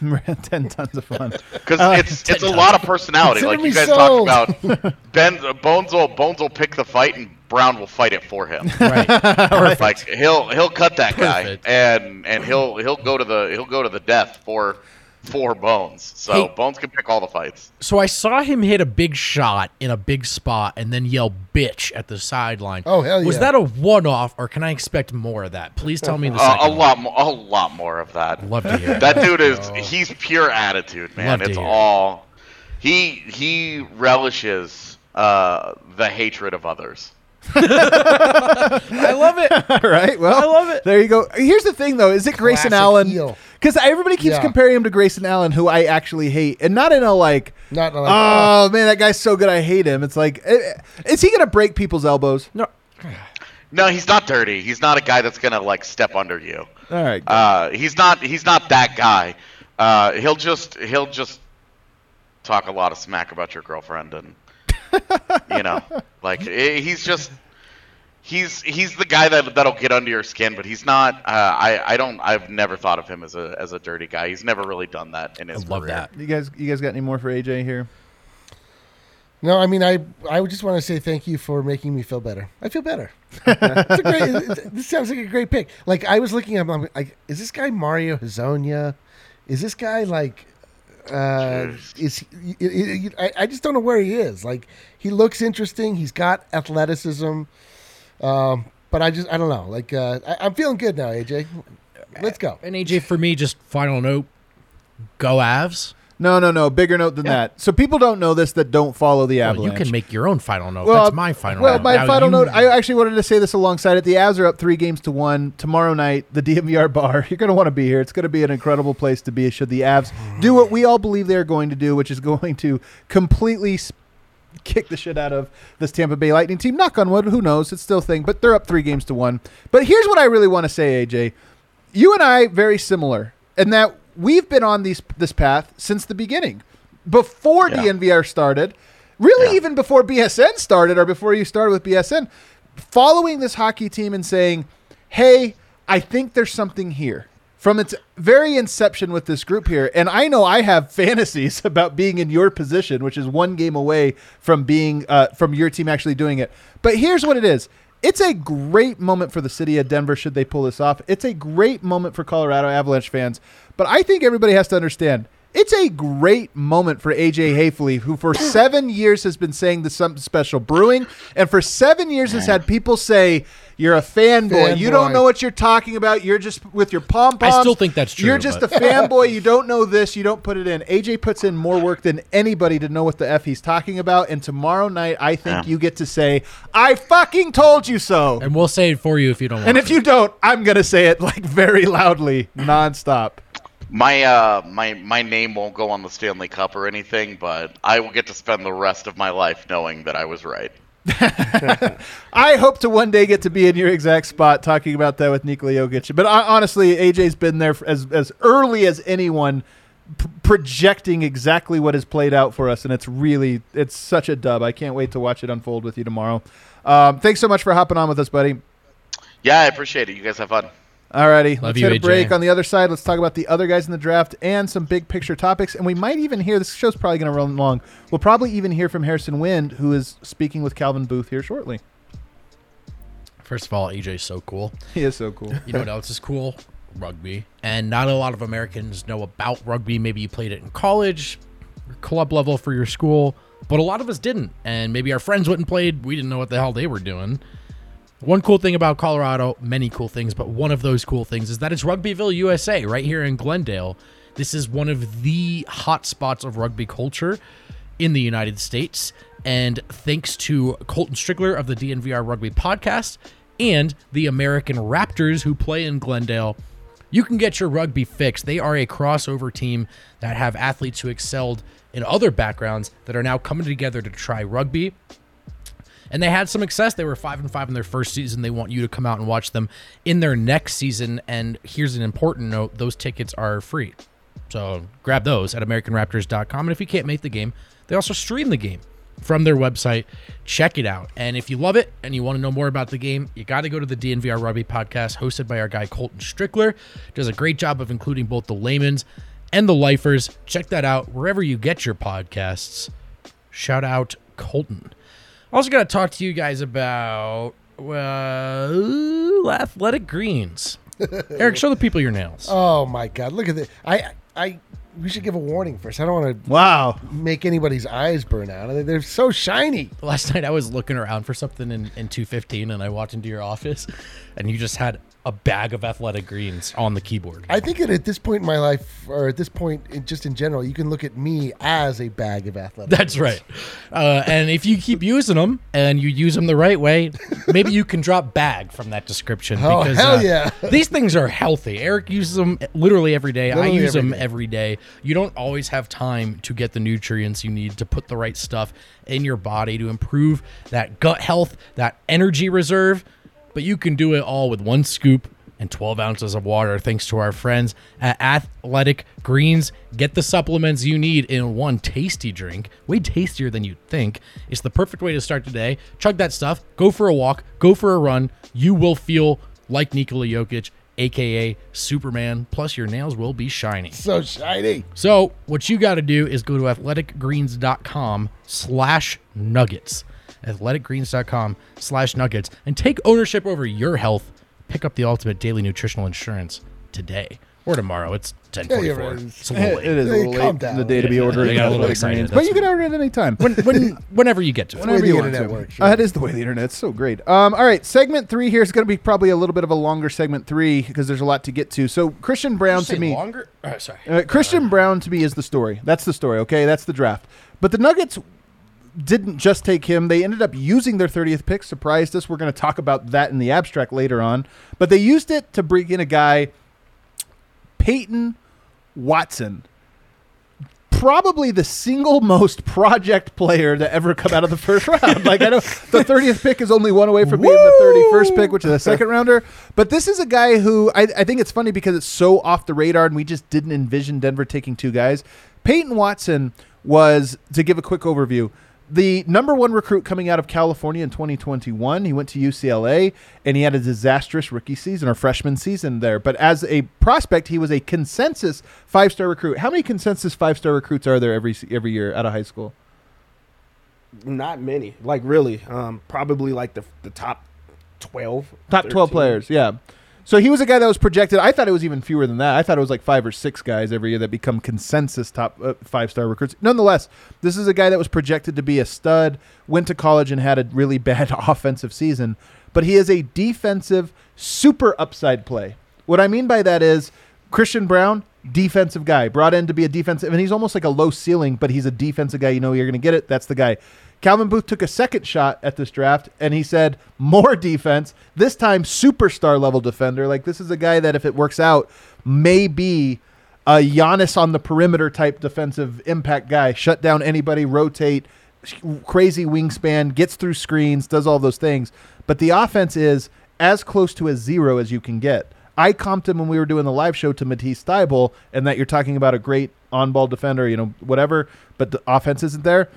Ten tons of fun. Because Uh, it's it's a lot of personality. Like you guys sold. talked about, Ben uh, Bones will Bones will pick the fight, and Braun will fight it for him. Right. Like he'll he'll cut that Perfect. guy and and he'll he'll go to the he'll go to the death for for Bones. So Hey. Bones can pick all the fights. So I saw him hit a big shot in a big spot and then yell "bitch" at the sideline. Oh, hell Was that a one-off, or can I expect more of that? Please tell me the Uh, a lot more, a lot more of that. Love to hear. That dude is he's pure attitude, man. Love to It's hear. all he he relishes uh, the hatred of others. I love it. All right. Well, I love it. There you go. Here's the thing, though: is it Grayson Classic Allen? heel. Because everybody keeps Yeah. comparing him to Grayson Allen, who I actually hate, and not in a like, Not like, oh man, that guy's so good, I hate him. It's like, eh, is he gonna break people's elbows? No, No, he's not dirty. He's not a guy that's gonna like step under you. All right. Uh, he's not. He's not that guy. Uh, he'll just. He'll just talk a lot of smack about your girlfriend, and you know, like eh, he's just. He's he's the guy that that'll get under your skin, but he's not. Uh, I I don't. I've never thought of him as a as a dirty guy. He's never really done that in his I his love career. that. you guys, you guys got any more for AJ here? No, I mean, I I would just want to say thank you for making me feel better. I feel better. it's a great. it's- This sounds like a great pick. Like I was looking up, I'm like, is this guy Mario Hezonja? Is this guy like? Uh, is he, he- he- he- I, I just don't know where he is. Like he looks interesting. He's got athleticism, um, but I just I don't know. Like uh, I, I'm feeling good now, AJ. Let's go. And AJ, for me, just final note: go Avs. No, no, no. Bigger note than that. So people don't know this that don't follow the Well, you can make your own final note. Well, That's my final note. Well, note. my Now final you- note. I actually wanted to say this alongside it. The Avs are up three games to one tomorrow night. The DNVR bar. You're going to want to be here. It's going to be an incredible place to be. Should the Avs do what we all believe they're going to do, which is going to completely kick the shit out of this Tampa Bay Lightning team. Knock on wood. Who knows? It's still a thing. But they're up three games to one. But here's what I really want to say, AJ. You and I very similar and that we've been on these this path since the beginning. Before Yeah. DNVR started, really Yeah. even before BSN started or before you started with BSN, following this hockey team and saying, "Hey, I think there's something here." From its very inception with this group here, and I know I have fantasies about being in your position, which is one game away from being uh, from your team actually doing it. But here's what it is: it's a great moment for the city of Denver should they pull this off. It's a great moment for Colorado Avalanche fans. But I think everybody has to understand it's a great moment for AJ Haefele, who for seven years has been saying there's something special brewing, and for seven years has had people say, You're a fanboy. You don't know what you're talking about. You're just with your pom poms. I still think that's true, You're just but- a fanboy. You don't know this. You don't put it in. AJ puts in more work than anybody to know what the F he's talking about. And tomorrow night, I think Yeah. you get to say, I fucking told you so. and we'll say it for you if you don't. Want And if to. you don't, I'm going to say it like very loudly, nonstop. My uh my my name won't go on the Stanley Cup or anything, but I will get to spend the rest of my life knowing that I was right. I hope to one day get to be in your exact spot talking about that with Nikola Jokic. But uh, honestly, AJ's been there as as early as anyone, p- projecting exactly what has played out for us, and it's really it's such a dub. I can't wait to watch it unfold with you tomorrow. Um, thanks so much for hopping on with us, buddy. Yeah, I appreciate it. You guys have fun. Alrighty, Love let's you, hit a AJ. break. On the other side, let's talk about the other guys in the draft and some big picture topics. And we might even hear this show's probably going to run long. We'll probably even hear from Harrison Wind, who is speaking with Calvin Booth here shortly. First of all, AJ's so cool. He is so cool. You know what else is cool? Rugby. And not a lot of Americans know about rugby. Maybe you played it in college, club level for your school, but a lot of us didn't. And maybe our friends wouldn't played. We didn't know what the hell they were doing. One cool thing about Colorado, many cool things, but one of those cool things is that it's Rugbyville, USA, right here in Glendale. This is one of the hot spots of rugby culture in the United States. And thanks to Colton Strickler of the DNVR Rugby podcast and the American Raptors who play in Glendale, you can get your rugby fixed. They are a crossover team that have athletes who excelled in other backgrounds that are now coming together to try rugby and they had some success. They were five and five in their first season. They want you to come out and watch them in their next season. And here's an important note: those tickets are free, so grab those at AmericanRaptors.com. And if you can't make the game, they also stream the game from their website. Check it out. And if you love it and you want to know more about the game, you got to go to the DNVR Rugby podcast hosted by our guy Colton Strickler. Does a great job of including both the layman's and the lifers. Check that out wherever you get your podcasts. Shout out Colton. Also, got to talk to you guys about uh, athletic greens. Eric, show the people your nails. Oh my god, look at this. I I we should give a warning first. I don't want to Wow. make anybody's eyes burn out. They're- They're so shiny. Last night I was looking around for something in, in 215 and I walked into your office and you just had a bag of athletic greens on the keyboard. I think that at this point in my life, or at this point, in, just in general, you can look at me as a bag of athletic. That's greens. right. Uh, and if you keep using them and you use them the right way, maybe you can drop bag from that description. Oh, because hell uh, yeah. these things are healthy. Eric uses them literally every day. I use every them day. every day. You don't always have time to get the nutrients you need to put the right stuff in your body to improve that gut health, that energy reserve. But you can do it all with one scoop and 12 ounces of water thanks to our friends at Athletic Greens. Get the supplements you need in one tasty drink, way tastier than you'd think. It's the perfect way to start the day. Chug that stuff, go for a walk, go for a run. You will feel like Nikola Jokic, aka Superman, plus your nails will be shiny. So shiny. So what you got to do is go to athleticgreens.com slash nuggets. Athleticgreens.com slash nuggets and take ownership over your health. Pick up the ultimate daily nutritional insurance today or tomorrow. It's Yeah, 1044. you're right. It's a little It late. is a little calm late down. the day to be Yeah, ordering I got a little excited, But you can order it at any time. When, when, whenever you get to it. Whenever the you want internet to. works, Uh, right. it is the way the internet's so great. Um, all right, segment three here is going to be probably a little bit of a longer segment three because there's a lot to get to. So Christian Braun to me, longer? Oh, sorry. uh, Christian Braun to me is the story. That's the story. Okay, that's the draft. But the Nuggets didn't just take him. They ended up using their 30th pick. Surprised us. We're going to talk about that in the abstract later on. But they used it to bring in a guy, Peyton Watson. Probably the single most project player to ever come out of the first round. Like I know the 30th pick is only one away from being the 31st pick, which is a second rounder. But this is a guy who I, I think it's funny because it's so off the radar, and we just didn't envision Denver taking two guys. Peyton Watson was to give a quick overview the number one recruit coming out of California in 2021. He went to UCLA and he had a disastrous rookie season or freshman season there. But as a prospect, he was a consensus five star recruit. How many consensus five star recruits are there every every year out of high school? Not many, like really. Um, probably like the the top twelve. Top 12 players, yeah. So he was a guy that was projected. I thought it was even fewer than that. I thought it was like five or six guys every year that become consensus top uh, five star recruits. Nonetheless, this is a guy that was projected to be a stud, went to college and had a really bad offensive season. But he is a defensive super upside play. What I mean by that is Christian Braun, defensive guy, brought in to be a defensive, and he's almost like a low ceiling, but he's a defensive guy. You know you're going to get it. That's the guy. Calvin Booth took a second shot at this draft, and he said more defense. This time, superstar level defender. Like this is a guy that, if it works out, may be a Giannis on the perimeter type defensive impact guy. Shut down anybody, rotate, crazy wingspan, gets through screens, does all those things. But the offense is as close to a zero as you can get. I comped him when we were doing the live show to Matisse Thybulle, and that you're talking about a great on-ball defender, you know, whatever, but the offense isn't there.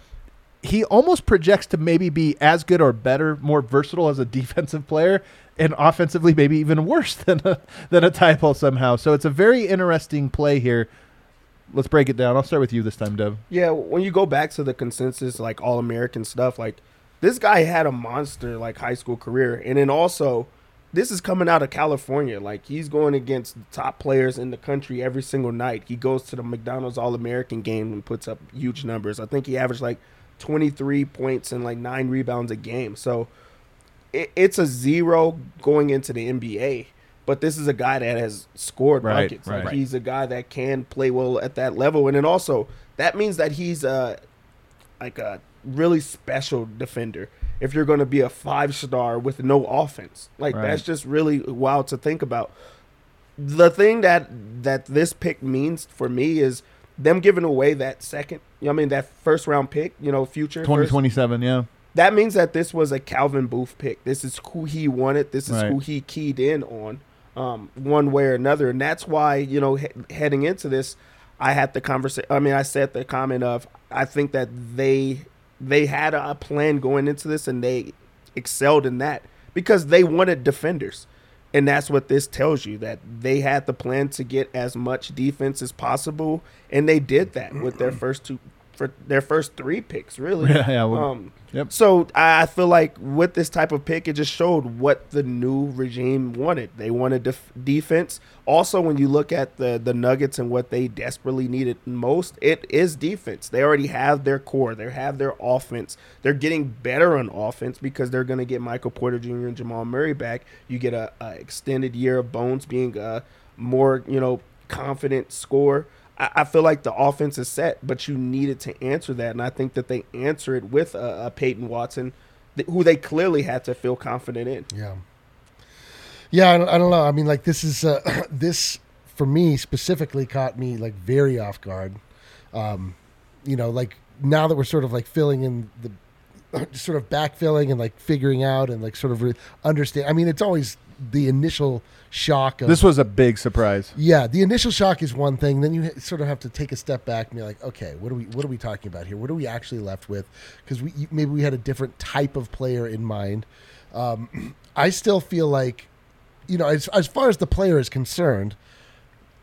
He almost projects to maybe be as good or better, more versatile as a defensive player, and offensively maybe even worse than a, than a Thybulle somehow. So it's a very interesting play here. Let's break it down. I'll start with you this time, Dev. Yeah, when you go back to the consensus, like all American stuff, like this guy had a monster like high school career, and then also this is coming out of California. Like he's going against the top players in the country every single night. He goes to the McDonald's All American game and puts up huge numbers. I think he averaged like 23 points and like nine rebounds a game. So it, it's a zero going into the NBA. But this is a guy that has scored Right, buckets. right. Like he's a guy that can play well at that level, and then also that means that he's a like a really special defender. If you're going to be a five star with no offense, like Right. that's just really wild to think about. The thing that that this pick means for me is them giving away that second. You know I mean that first round pick. You know, future Twenty first- twenty seven, yeah. that means that this was a Calvin Booth pick. This is who he wanted. This is Right. who he keyed in on, um, one way or another, and that's why you know he- heading into this, I had the conversation. I mean, I said the comment of I think that they they had a plan going into this, and they excelled in that because they wanted defenders. And that's what this tells you that they had the plan to get as much defense as possible, and they did that with their first two for their first three picks, really. Yeah, yeah, well, um, yep. So I feel like with this type of pick, it just showed what the new regime wanted. They wanted def- defense. Also, when you look at the the Nuggets and what they desperately needed most, it is defense. They already have their core. They have their offense. They're getting better on offense because they're going to get Michael Porter Jr. and Jamal Murray back. You get a, a extended year of Bones being a more you know confident scorer. I, I feel like the offense is set, but you needed to answer that, and I think that they answer it with a, a Peyton Watson, th- who they clearly had to feel confident in. Yeah. Yeah, I don't, I don't know. I mean, like this is uh, this for me specifically caught me like very off guard. Um, you know, like now that we're sort of like filling in the sort of backfilling and like figuring out and like sort of re- understand. I mean, it's always the initial shock of This was a big surprise. yeah, the initial shock is one thing. Then you sort of have to take a step back and be like, okay, what are we what are we talking about here? What are we actually left with? Because we maybe we had a different type of player in mind. Um, I still feel like, you know, as as far as the player is concerned,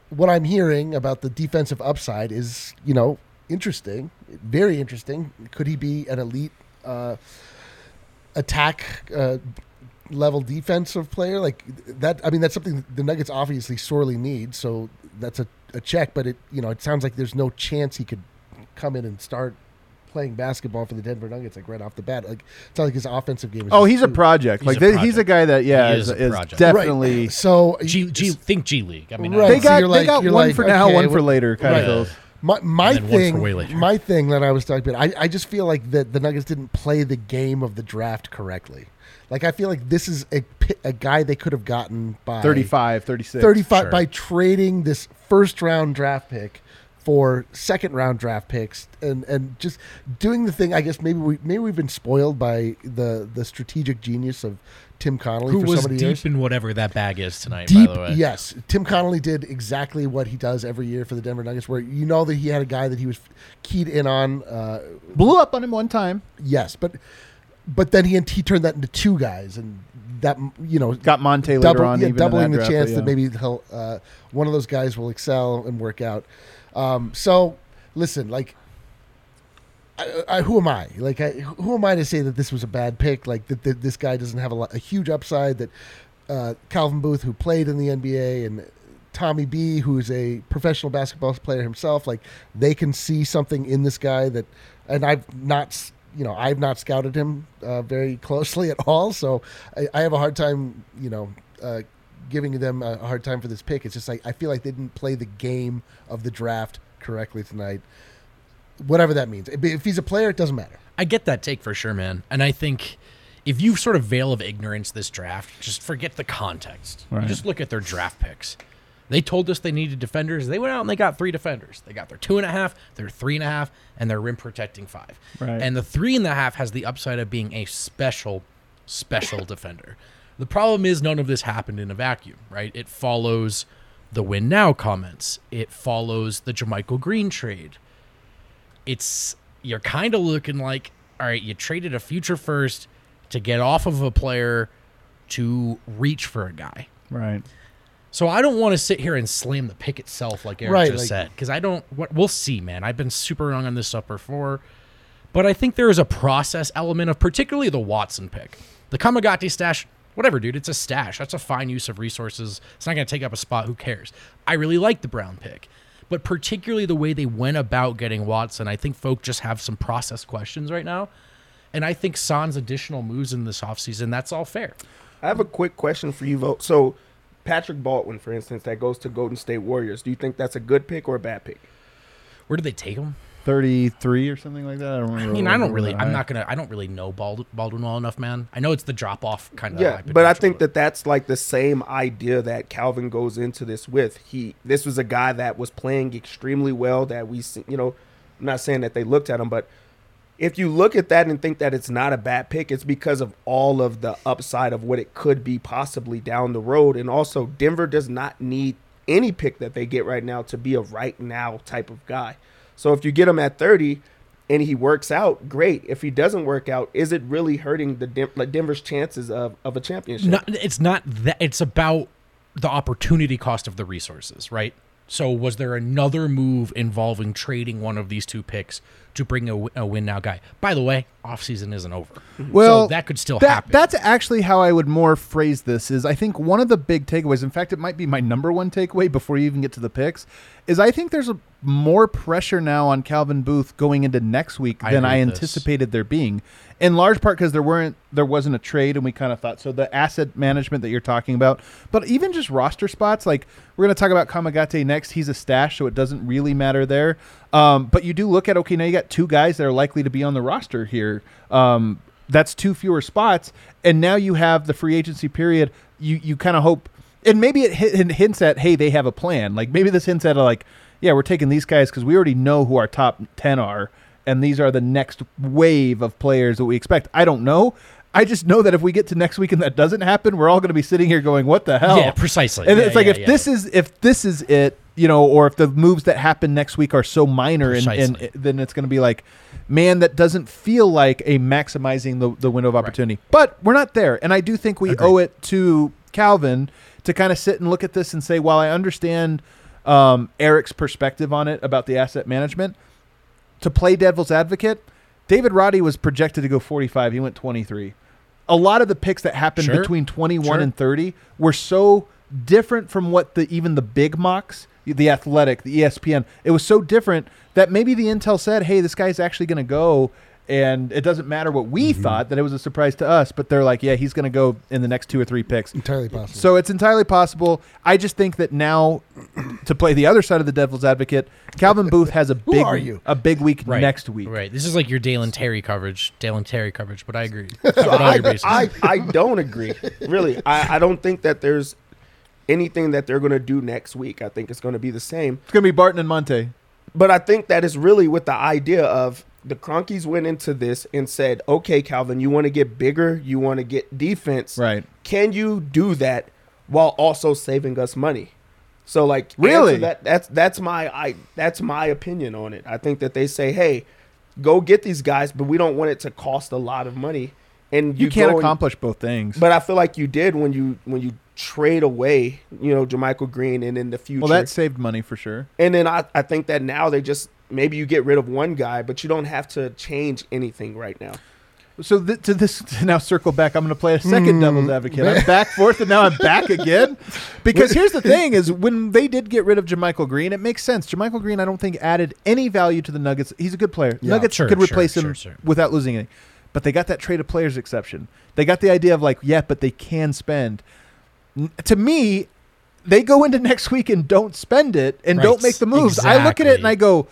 what I'm hearing about the defensive upside is, you know, interesting, very interesting. Could he be an elite uh, attack uh, level defensive player like that? I mean, that's something the Nuggets obviously sorely need. So that's a, a check. But it, you know, it sounds like there's no chance he could come in and start playing basketball for the Denver Nuggets like right off the bat. Like it's not like his offensive game. Is Oh, just he's a too- project. He's like a th- he's a guy that yeah He is, is a is definitely. Right. So G, G think G League. I mean, Right. They So got you're they got you're one like, for now, okay, one for later kind Right. of goes. My my then one for thing, my thing that I was talking about, I, I just feel like that the Nuggets didn't play the game of the draft correctly. Like I feel like this is a a guy they could have gotten by 35, 36. 35 Sure. by trading this first round draft pick for second round draft picks and and just doing the thing I guess maybe we maybe we've been spoiled by the the strategic genius of Tim Connolly who for was so many deep years. in whatever that bag is tonight. Deep, by the way, yes. Tim Connolly did exactly what he does every year for the Denver Nuggets, where you know that he had a guy that he was keyed in on. Uh, Blew up on him one time. yes, but but then he he turned that into two guys, and that you know Got Monte later on. yeah, doubling the draft, chance but that maybe he'll uh, one of those guys will excel and work out. Um, so listen, like, I, I, who am I? Like, I, who am I to say that this was a bad pick? Like that, that this guy doesn't have a, lot, a huge upside. That uh, Calvin Booth, who played in the NBA, and Tommy B, who's a professional basketball player himself, like they can see something in this guy that, and I've not, you know, I've not scouted him uh, very closely at all, so I, I have a hard time, you know, uh, giving them a hard time for this pick. It's just like I feel like they didn't play the game of the draft correctly tonight. Whatever that means. If if he's a player, it doesn't matter. I get that take for sure, man. And I think if you sort of veil of ignorance this draft, just forget the context. You Right. just look at their draft picks. They told us they needed defenders. They went out and they got three defenders. They got their two and a half, their three and a half, and their rim protecting five. Right. And the three and a half has the upside of being a special, special defender. The problem is none of this happened in a vacuum, right? It follows the win now comments. It follows the JaMychal Green trade it's you're kind of looking like all right you traded a future first to get off of a player to reach for a guy Right. So i don't want to sit here and slam the pick itself like eric Right, just like- said because i don't what we'll see man. I've been super wrong on this stuff before. But i think there is a process element of particularly the watson pick. The Kamagate stash whatever dude it's a stash. That's a fine use of resources. It's not going to take up a spot. Who cares? I really like the Braun pick. But particularly the way they went about getting Watson, I think folk just have some process questions right now. And I think San's additional moves in this offseason, that's all fair. I have a quick question for you, Vote. So, Patrick Baldwin, for instance, that goes to Golden State Warriors. Do you think that's a good pick or a bad pick? Where did they take him? 33 or something like that. I don't I mean, I don't really, I'm not going to, I don't really know Bald, Baldwin well enough, man. I know it's the drop off kind of. Yeah, but I think that that's like the same idea that Calvin goes into this with. He this was a guy that was playing extremely well. That we, see- you know, I'm not saying that they looked at him, but if you look at that and think that it's not a bad pick, it's because of all of the upside of what it could be possibly down the road. And also, Denver does not need any pick that they get right now to be a right now type of guy. So if you get him at 30 and he works out, great. If he doesn't work out, is it really hurting the Den- like Denver's chances of, of a championship? it's not that, it's about the opportunity cost of the resources, right? So was there another move involving trading one of these two picks to bring a, a win now guy. By the way, offseason isn't over. Well, so that could still that- happen. That's actually how I would more phrase this. Is I think one of the big takeaways. In fact, it might be my number one takeaway before you even get to the picks. Is I think there's a more pressure now on Calvin Booth going into next week I than I with this. anticipated there being. In large part because there weren't there wasn't a trade, and we kind of thought so. The asset management that you're talking about, but even just roster spots, like we're going to talk about Kamagate next. He's a stash, so it doesn't really matter there. Um, but you do look at okay, now you got two guys that are likely to be on the roster here. Um, that's two fewer spots, and now you have the free agency period. You you kind of hope, and maybe it, hints at hey they have a plan. Like maybe this hints at like yeah we're taking these guys because we already know who our top ten are, and these are the next wave of players that we expect. I don't know. I just know that if we get to next week and that doesn't happen, we're all going to be sitting here going, "What the hell?" Yeah, precisely. And Yeah, it's like yeah, if yeah. this is if this is it, you know, or if the moves that happen next week are so minor, and, and then it's going to be like, man, that doesn't feel like a maximizing the, the window of opportunity. But we're not there, and I do think we Agreed. owe it to Calvin to kind of sit and look at this and say, while I understand um, Eric's perspective on it about the asset management, to play devil's advocate, David Roddy was projected to go 45. He went 23. A lot of the picks that happened Sure. between 21 Sure. and 30 were so different from what the even the big mocks, the athletic, the ESPN, it was so different that maybe the intel said, "Hey, this guy's actually going to go." And it doesn't matter what we Mm-hmm. thought that it was a surprise to us, but they're like, yeah, he's going to go in the next two or three picks. Entirely possible. So it's entirely possible. I just think that now, to play the other side of the devil's advocate, Calvin Booth has a big are you? a big week right. next week. Right. This is like your Dalen Terry coverage. Dalen Terry coverage, but I agree. Covered all your. I, I don't agree. Really, I, I don't think that there's anything that they're going to do next week. I think it's going to be the same. It's going to be Barton and Monte. But I think that is really with the idea of the Kroenkes went into this and said, "Okay, Calvin, you want to get bigger, you want to get defense, Right. Can you do that while also saving us money?" So, like, Really? that that's that's my I that's my opinion on it. I think that they say, "Hey, go get these guys, but we don't want it to cost a lot of money." And You, you, can't go and- accomplish both things. but I feel like you did when you when you trade away, you know, JaMychal Green and in the future. well, that saved money for sure. and then I, I think that now they just maybe you get rid of one guy, but you don't have to change anything right now. So th- to this to now circle back, I'm going to play a second Hmm. devil's advocate. I'm back forth, and now I'm back again. Because here's the thing: is when they did get rid of JaMychal Green, it makes sense. JaMychal Green, I don't think added any value to the Nuggets. He's a good player. Yeah, Nuggets sure, could sure, replace him sure, sure. without losing anything. But they got that trade of players exception. They got the idea of like, yeah, but they can spend. N- To me, they go into next week and don't spend it and Right, don't make the moves. I look at it and. I go,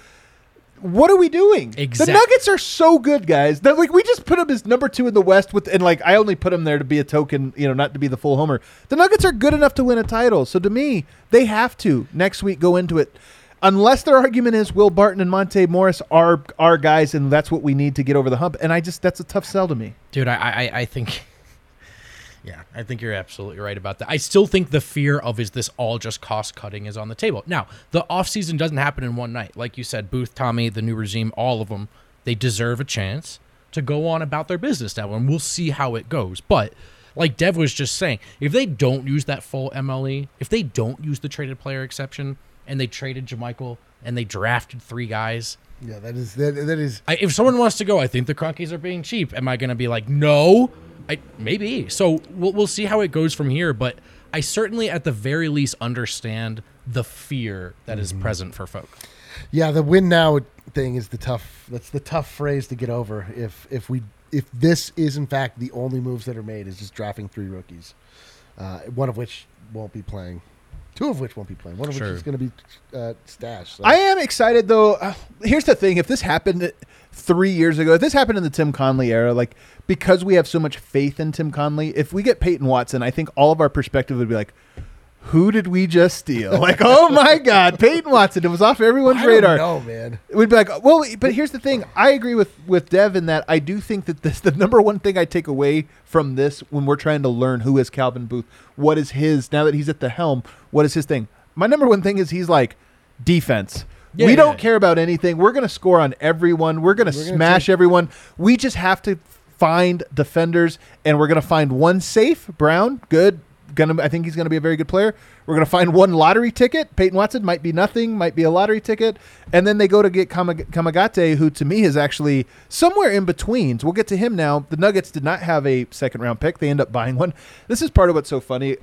what are we doing? Exact- The Nuggets are so good, guys. That like we just put them as number two in the West with, and like I only put them there to be a token, you know, not to be the full homer. The Nuggets are good enough to win a title, so to me, they have to next week go into it. Unless their argument is Will Barton and Monte Morris are our guys, and that's what we need to get over the hump. And I just that's a tough sell to me. Dude, I, I, I think, yeah, I think you're absolutely right about that. I still think the fear of is this all just cost cutting is on the table. Now, the offseason doesn't happen in one night. Like you said, Booth, Tommy, the new regime, all of them, they deserve a chance to go on about their business now, and we'll see how it goes. But like Dev was just saying, if they don't use that full MLE, if they don't use the traded player exception, and they traded JaMychal and they drafted three guys, yeah, that is that, that is I, if someone wants to go, I think the Kroenkes are being cheap. Am I going to be like, no? I maybe. So we'll we'll see how it goes from here. But I certainly, at the very least, understand the fear that is Mm-hmm. present for folk. Yeah, the win now thing is the tough. That's the tough phrase to get over. If if we if this is in fact the only moves that are made is just drafting three rookies, uh, one of which won't be playing, two of which won't be playing, one of Sure. which is going to be uh, stashed. So. I am excited though. Uh, here's the thing: if this happened three years ago, if this happened in the Tim Connolly era, like because we have so much faith in Tim Connolly, if we get Peyton Watson, I think all of our perspective would be like, "Who did we just steal?" like, "Oh my God, Peyton Watson!" It was off everyone's I radar. know, man. We'd be like, well, but here's the thing. I agree with with Dev in that I do think that this the number one thing I take away from this when we're trying to learn who is Calvin Booth, what is his now that he's at the helm, what is his thing? My number one thing is he's like defense. Yeah, we don't yeah. care about anything. We're going to score on everyone. We're going to smash take- everyone. We just have to find defenders, and we're going to find one safe Braun, good. Gonna. I think he's gonna be a very good player. We're gonna find one lottery ticket. Peyton Watson might be nothing, might be a lottery ticket, and then they go to get Kamag- Kamagate, who to me is actually somewhere in between. So we'll get to him now. The Nuggets did not have a second round pick. They end up buying one. This is part of what's so funny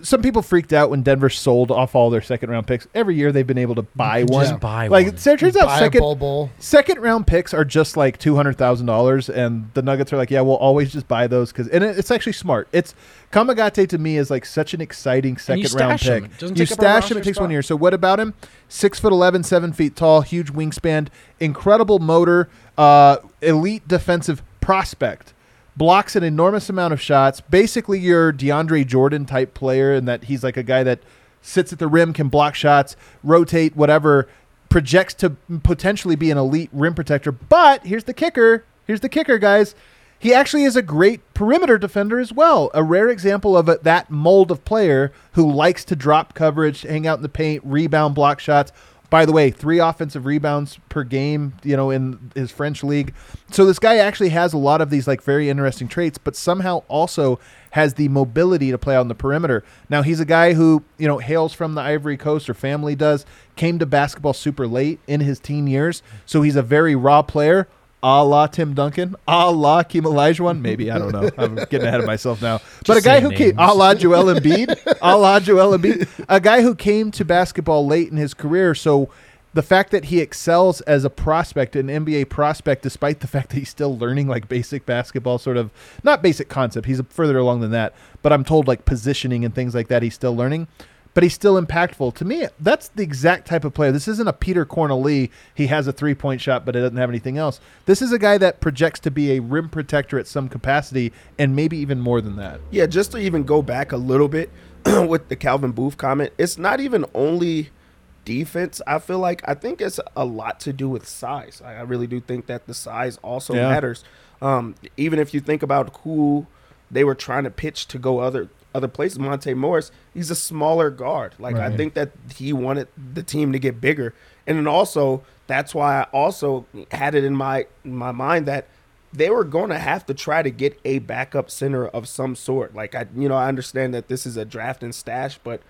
some people freaked out when Denver sold off all their second round picks. Every year they've been able to buy one. just buy like one. so it turns out Buy second second round picks are just like two hundred thousand dollars, and the Nuggets are like, yeah, we'll always just buy those because and it, it's actually smart. It's Kamagate to me is like such an exciting second round pick. You take up a stash him. It takes spot. one year. So what about him? Six foot 11, seven feet tall, huge wingspan, incredible motor, uh, elite defensive prospect blocks an enormous amount of shots. Basically, your DeAndre Jordan type player, and that he's like a guy that sits at the rim, can block shots, rotate, whatever, projects to potentially be an elite rim protector. But here's the kicker. Here's the kicker, guys. He actually is a great perimeter defender as well. A rare example of a, that mold of player who likes to drop coverage, hang out in the paint, rebound, block shots. By the way, three offensive rebounds per game, you know, in his French league. So this guy actually has a lot of these like very interesting traits, but somehow also has the mobility to play on the perimeter. Now he's a guy who, you know, hails from the Ivory Coast or family does, came to basketball super late in his teen years. So he's a very raw player. A la Tim Duncan, a la Kim Olajuwon, maybe I don't know. I'm getting ahead of myself now. But a guy who came, names. a la Joel Embiid, a la Joel Embiid, a guy who came to basketball late in his career. So the fact that he excels as a prospect, an NBA prospect, despite the fact that he's still learning like basic basketball, sort of not basic concept, he's further along than that. But I'm told like positioning and things like that, he's still learning. But he's still impactful. To me, that's the exact type of player. This isn't a Peter Cornelie. He has a three point shot, but it doesn't have anything else. This is a guy that projects to be a rim protector at some capacity, and maybe even more than that. Yeah, just to even go back a little bit with the Calvin Booth comment, it's not even only defense. I feel like I think it's a lot to do with size. I I really do think that the size also Yeah. matters. Um, even if you think about who they were trying to pitch to go other other places, Monte Morris, he's a smaller guard. Like I think that he wanted the team to get bigger, and then also that's why I also had it in my in my mind that they were going to have to try to get a backup center of some sort. Like I, you know, I understand that this is a draft and stash, but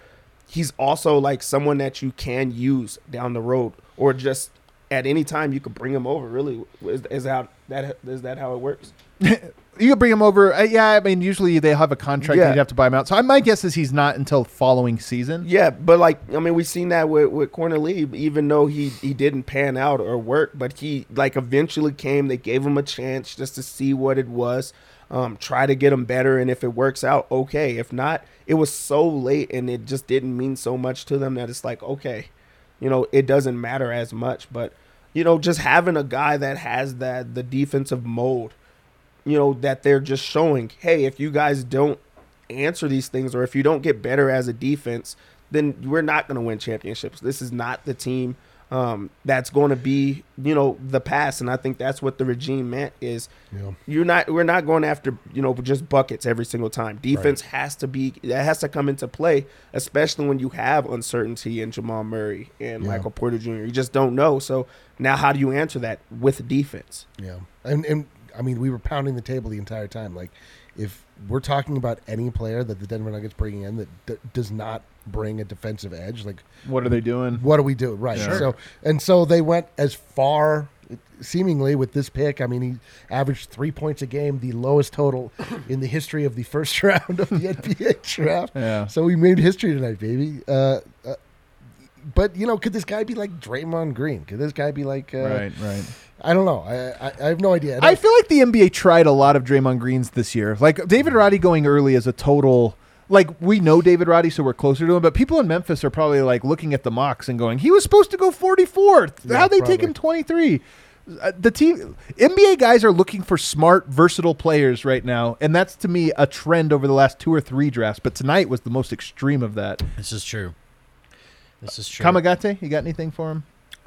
he's also like someone that you can use down the road or just at any time you could bring him over. Really, is, is how that is that how it works? You could bring him over. Uh, yeah, I mean, usually they have a contract. Yeah. you have to buy him out. So I, my guess is he's not until following season. Yeah, but like I mean, we've seen that with with Cornelie, even though he he didn't pan out or work, but he like eventually came. They gave him a chance just to see what it was, um, try to get him better, and if it works out, okay. If not, it was so late and it just didn't mean so much to them that it's like okay, you know, it doesn't matter as much. But you know, just having a guy that has that the defensive mold you know that they're just showing hey if you guys don't answer these things or if you don't get better as a defense then we're not going to win championships. This is not the team um, that's going to be you know the past and i think that's what the regime meant is Yeah. you're not we're not going after you know just buckets every single time. Defense has to be that has to come into play especially when you have uncertainty in jamal murray and Yeah. michael porter jr you just don't know. So now how do you answer that? With defense. Yeah, and and I mean, we were pounding the table the entire time. Like, if we're talking about any player that the Denver Nuggets bring in that d- does not bring a defensive edge, like, What are they doing? what do we do? Right. So and so they went as far, seemingly, with this pick. I mean, he averaged three points a game, the lowest total in the history of the first round of the NBA draft. Yeah. So we made history tonight, baby. Uh, uh, but you know, could this guy be like Draymond Green? Could this guy be like? Uh, Right, right. I don't know. I I, I have no idea. I feel like the NBA tried a lot of Draymond Greens this year. Like David Roddy going early is a total. Like we know David Roddy, so we're closer to him. But people in Memphis are probably like looking at the mocks and going, "He was supposed to go 44th. Yeah, How'd they take him 23?" Uh, the team NBA guys are looking for smart, versatile players right now, and that's to me a trend over the last two or three drafts. But tonight was the most extreme of that. This is true. This is true. Kamagate, you got anything for him?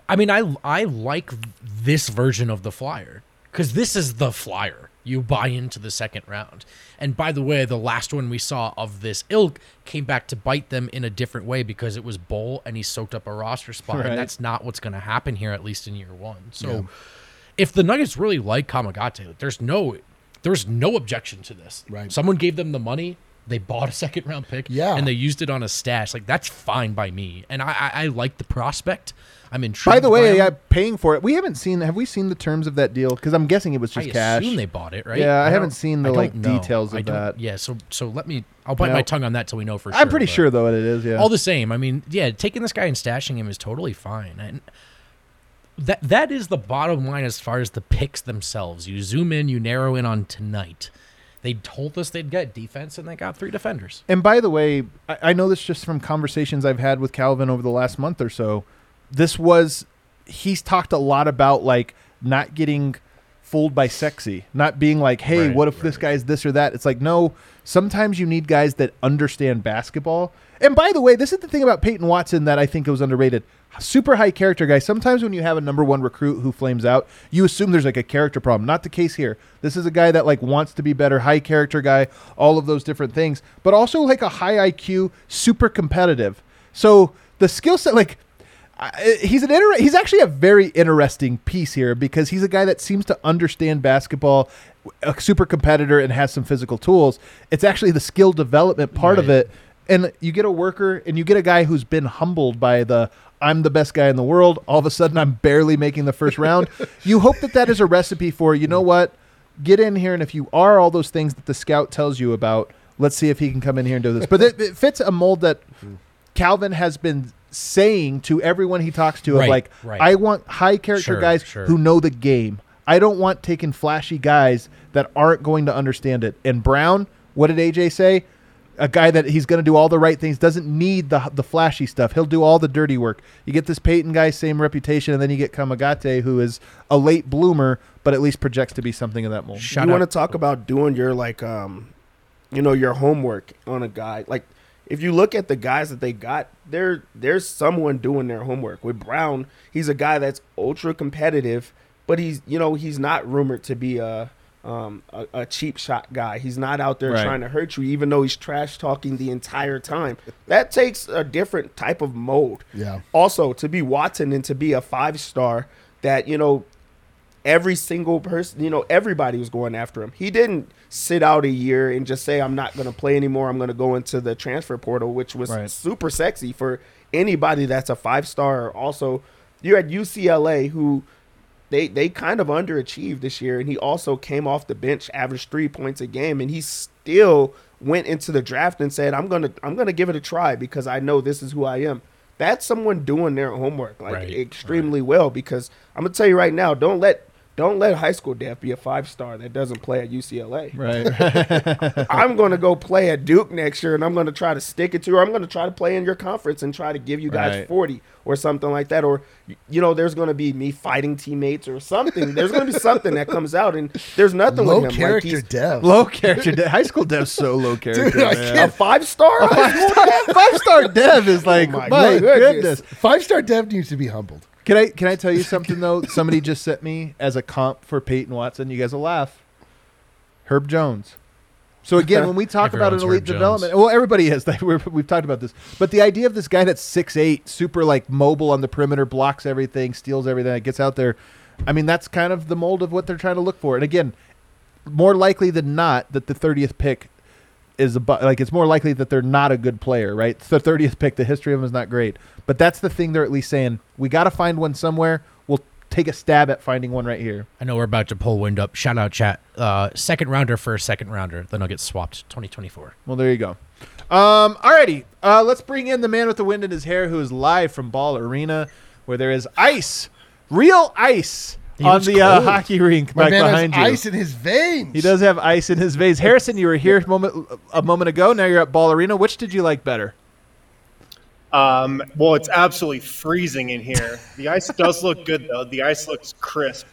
I mean, I I like this version of the flyer because this is the flyer. You buy into the second round. And by the way, the last one we saw of this ilk came back to bite them in a different way because it was Bol and he soaked up a roster spot. Right. And that's not what's going to happen here, at least in year one. So if the Nuggets really like Kamagate, there's no there's no objection to this. Right. Someone gave them the money. They bought a second round pick, Yeah. and they used it on a stash. Like that's fine by me, and I I, I like the prospect. I'm intrigued. By the way, him. yeah, paying for it. We haven't seen. Have we seen the terms of that deal? Because I'm guessing it was I just cash. assume they bought it, right? Yeah, I, haven't seen the like know. details of that. Yeah, so so let me. I'll bite my tongue on that till we know for sure. I'm pretty sure though it is. Yeah. all the same. I mean, yeah, taking this guy and stashing him is totally fine. And that that is the bottom line as far as the picks themselves. You zoom in, you narrow in on tonight. They told us they'd get defense, and they got three defenders. And by the way, I, I know this just from conversations I've had with Calvin over the last month or so. This was he's talked a lot about like not getting fooled by sexy, not being like, hey, Right, what if this guy's this or that? It's like, no, sometimes you need guys that understand basketball. And by the way, this is the thing about Peyton Watson that I think was underrated. Super high character guy. Sometimes when you have a number one recruit who flames out, you assume there's like a character problem. Not the case here. This is a guy that like wants to be better, high character guy, all of those different things, but also like a high IQ, super competitive. So the skill set, like he's an inter- he's actually a very interesting piece here because he's a guy that seems to understand basketball, a super competitor, and has some physical tools. It's actually the skill development part of it, and you get a worker and you get a guy who's been humbled by the I'm the best guy in the world. All of a sudden, I'm barely making the first round. you hope that that is a recipe for you know what, get in here, and if you are all those things that the scout tells you about, let's see if he can come in here and do this. But it, it fits a mold that Calvin has been saying to everyone he talks to of like right. I want high character Sure, guys sure. who know the game. I don't want taking flashy guys that aren't going to understand it. And Braun, what did AJ say? A guy that he's going to do all the right things doesn't need the the flashy stuff. He'll do all the dirty work. You get this Peyton guy, same reputation, and then you get Kamagate, who is a late bloomer, but at least projects to be something of that mold. Shout you want to talk about doing your like um you know your homework on a guy like if you look at the guys that they got there there's someone doing their homework with Braun he's a guy that's ultra competitive but he's you know he's not rumored to be a um, a, a cheap shot guy. He's not out there Right. trying to hurt you, even though he's trash talking the entire time. That takes a different type of mold. Yeah. Also, to be Watson and to be a five star that you know every single person, you know, everybody was going after him. He didn't sit out a year and just say, I'm not going to play anymore. I'm going to go into the transfer portal, which was Right. super sexy for anybody that's a five star. Also, you're at UCLA, who they, they kind of underachieved this year. And he also came off the bench, averaged three points a game, and he still went into the draft and said, I'm going to, I'm going to give it a try because I know this is who I am. That's someone doing their homework like Right, extremely well because I'm gonna tell you right now, don't let don't let high school Def be a five star that doesn't play at UCLA. Right. I'm going to go play at Duke next year, and I'm going to try to stick it to, or I'm going to try to play in your conference and try to give you guys Right. 40 or something like that. Or, you know, there's going to be me fighting teammates or something. There's going to be something that comes out, and there's nothing Low with him. character like he's dev. low character. De- high school dev's so low character. Dude, I man. a five star. Five star dev is oh like my my, goodness. goodness. Five star dev needs to be humbled. Can I can I tell you something though? Somebody just sent me as a comp for Peyton Watson. You guys will laugh. Herb Jones. So again, when we talk about an elite Herb Jones. development, well, everybody is. We're, we've talked about this, but the idea of this guy that's six eight, super like mobile on the perimeter, blocks everything, steals everything, gets out there. I mean, that's kind of the mold of what they're trying to look for. And again, more likely than not that the thirtieth pick is a bu- like it's more likely that they're not a good player, right? It's the thirtieth pick. The history of them is not great, but that's the thing they're at least saying. We got to find one somewhere. We'll take a stab at finding one right here. I know we're about to pull wind up. Shout out, chat. Uh, second rounder for a second rounder. Then I'll get swapped 2024. Well, there you go. Um, alrighty, uh, let's bring in the man with the wind in his hair, who is live from Ball Arena, where there is ice, real ice on the uh, hockey rink My back man behind has you. ice in his veins. He does have ice in his veins. Harrison, you were here a moment a moment ago. Now you're at Ball Arena. Which did you like better? Um, well, it's absolutely freezing in here. The ice does look good though. The ice looks crisp.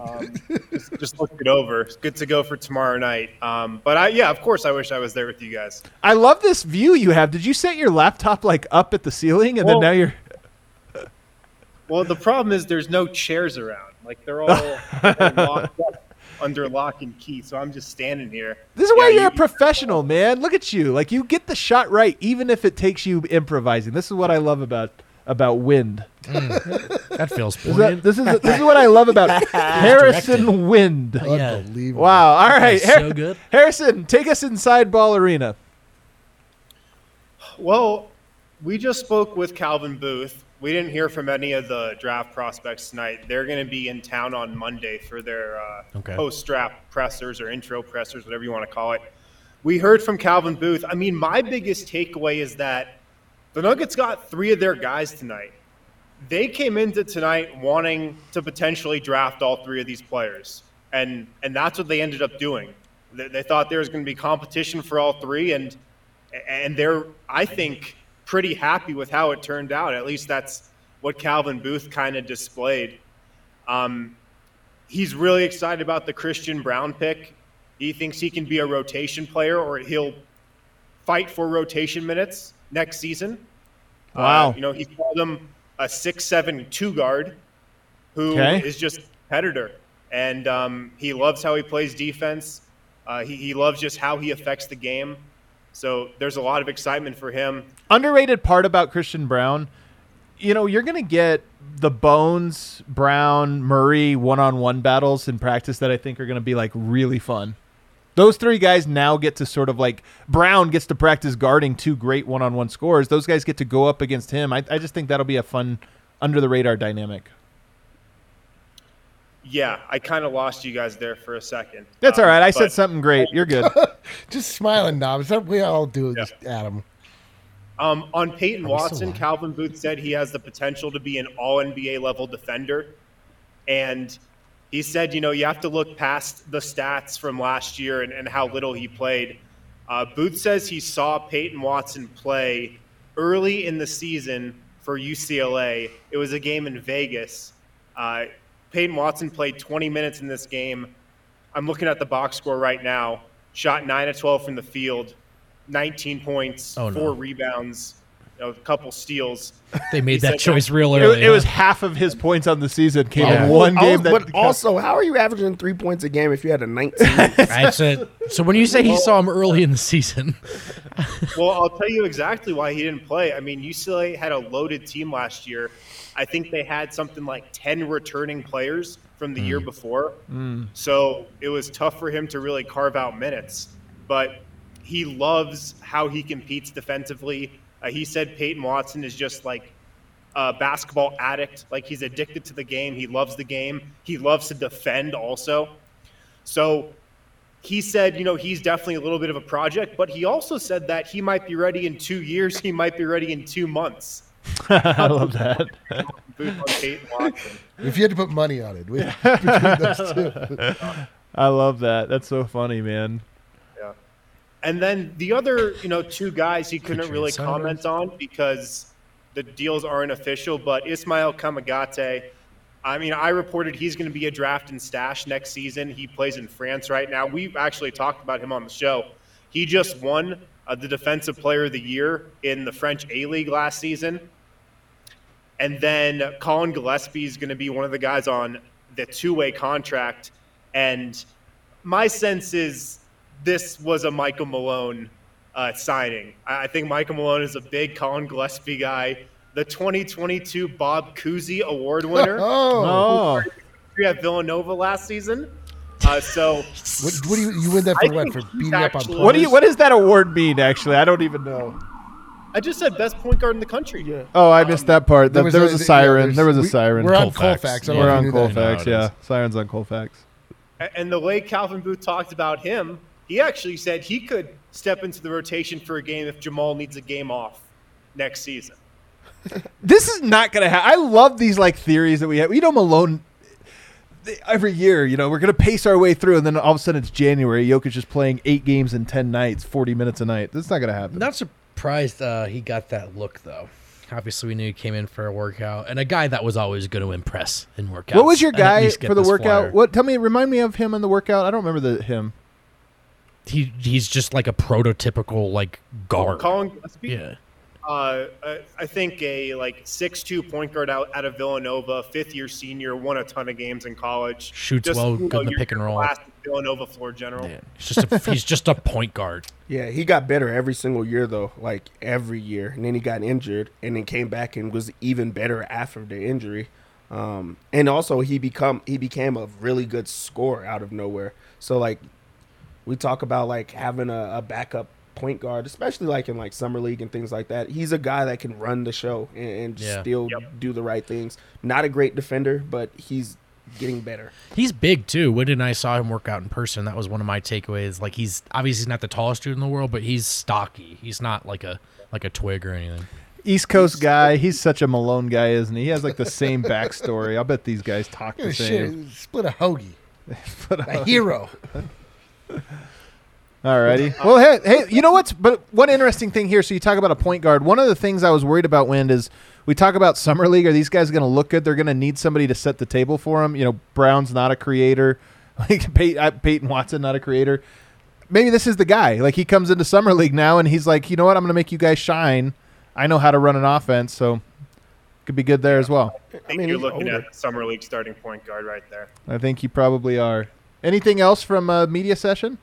Um, just, just looked it over. It's good to go for tomorrow night. Um, but I, yeah, of course, I wish I was there with you guys. I love this view you have. Did you set your laptop like up at the ceiling, and Well- then now you're? Well, the problem is there's no chairs around. Like they're all, they're locked up under lock and key. So I'm just standing here. This is Yeah, why you're you- a professional, man. Look at you. Like you get the shot right, even if it takes you improvising. This is what I love about about wind. Mm. That feels This is, poignant. this is this is what I love about Harrison Wind. Yeah. Unbelievable. Wow. All right, That's so good. Harrison, take us inside Ball Arena. well, we just spoke with Calvin Booth. We didn't hear from any of the draft prospects tonight. They're going to be in town on Monday for their uh, Okay. post-draft pressers or intro pressers, whatever you want to call it. We heard from Calvin Booth. I mean, my biggest takeaway is that the Nuggets got three of their guys tonight. They came into tonight wanting to potentially draft all three of these players, and and that's what they ended up doing. They, they thought there was going to be competition for all three, and and they're I think pretty happy with how it turned out. At least that's what Calvin Booth kind of displayed. Um, he's really excited about the Christian Braun pick. He thinks he can be a rotation player, or he'll fight for rotation minutes next season. Wow. Uh, you know, he called him a six-seven two guard who is Okay. just a competitor, and um, he loves how he plays defense. Uh, he, he loves just how he affects the game. So there's a lot of excitement for him. Underrated part about Christian Braun, you know, you're going to get the Bones, Braun, Murray one on one battles in practice that I think are going to be like really fun. Those three guys now get to sort of like Braun gets to practice guarding two great one on one scores. Those guys get to go up against him. I, I just think that'll be a fun under the radar dynamic. Yeah, I kind of lost you guys there for a second. That's Um, all right. I said something great. You're good. Just smiling, Dobbs. That we all do, this, Adam. Um, on Peyton Are we still Watson, on? Calvin Booth said he has the potential to be an all NBA level defender. And he said, you know, you have to look past the stats from last year and, and how little he played. Uh, Booth says he saw Peyton Watson play early in the season for UCLA. It was a game in Vegas. Uh, Peyton Watson played 20 minutes in this game. I'm looking at the box score right now. Shot 9 of 12 from the field, 19 points, Oh, no. four rebounds, a couple steals. They made that said choice real early. it was huh? half of his points on the season came Yeah. in one game. was- that but also, how are you averaging three points a game if you had a 19? That's it. So when you say he saw him early in the season, Well, I'll tell you exactly why he didn't play. I mean, UCLA had a loaded team last year. I think they had something like 10 returning players from the year mm. before. Mm. So it was tough for him to really carve out minutes. But he loves how he competes defensively. Uh, he said Peyton Watson is just like a basketball addict. Like he's addicted to the game. He loves the game. He loves to defend also. So he said, you know, he's definitely a little bit of a project, but he also said that he might be ready in two years. He might be ready in two months. I love that. Booth on Peyton Watson. If you had to put money on it, we, between those two. I love that. That's so funny, man. And then the other, you know, two guys he couldn't really comment on because the deals aren't official. But Ismael Kamagate, I mean, I reported he's going to be a draft and stash next season. He plays in France right now. We've actually talked about him on the show. He just won uh, the Defensive Player of the Year in the French A League last season. And then Colin Gillespie is going to be one of the guys on the two way contract. And my sense is this was a Michael Malone uh, signing. I I think Michael Malone is a big Colin Gillespie guy. The 2022 Bob Cousy Award winner Oh, Oh, at Villanova last season. Uh, so what, what do you you win that I for? What for beating up on actually- players? what do you? What does that award mean? Actually, I don't even know. I just said best point guard in the country. yeah. Oh, I missed that part. There was, there was a yeah, siren. there's- there was a we- siren. We're on Colfax. Colfax. I We're on you knew that. Colfax. Yeah, sirens on Colfax. A- And the way Calvin Booth talked about him, he actually said he could step into the rotation for a game if Jamal needs a game off next season. This is not going to happen. I love these like theories that we have. We know Malone every year. You know, we're going to pace our way through, and then all of a sudden it's January. Jokic is playing eight games in ten nights, forty minutes a night. That's not going to happen. not surprised uh, he got that look though. Obviously, we knew he came in for a workout, and a guy that was always going to impress in workouts. what was your guy for the workout? flyer. What? Tell me. Remind me of him in the workout. I don't remember the him. He he's just like a prototypical like guard. Colin Gillespie, Yeah. uh, I- I think a like six-two point guard out, out of Villanova, fifth-year senior, won a ton of games in college. Shoots well, you good in the pick and roll. classic Villanova floor general. Yeah. He's just a, he's just a point guard. Yeah, he got better every single year though, like every year. And then he got injured and then came back and was even better after the injury. Um, and also he become he became a really good scorer out of nowhere. So like we talk about like having a, a backup point guard, especially like in like summer league and things like that. He's a guy that can run the show and, and Yeah. still do the right things. Not a great defender, but he's getting better. He's big too. When and I saw him work out in person, that was one of my takeaways. Like he's obviously he's not the tallest dude in the world, but he's stocky. He's not like a like a twig or anything. East Coast guy. He's such a Malone guy, isn't he? He has like the same backstory. I'll bet these guys talk Yeah, the shit, same. split a hoagie. a hero. Alrighty. Well, hey, hey, you know what's? But one interesting thing here. So you talk about a point guard. One of the things I was worried about, Wind, is we talk about summer league. Are these guys going to look good? They're going to need somebody to set the table for them. You know, Braun's not a creator. Like Pey- uh, Peyton Watson, not a creator. Maybe this is the guy. Like he comes into summer league now, and he's like, you know what? I'm going to make you guys shine. I know how to run an offense, so could be good there as well. I think you're looking at summer league starting point guard right there. I think you probably are. Anything else from a media session?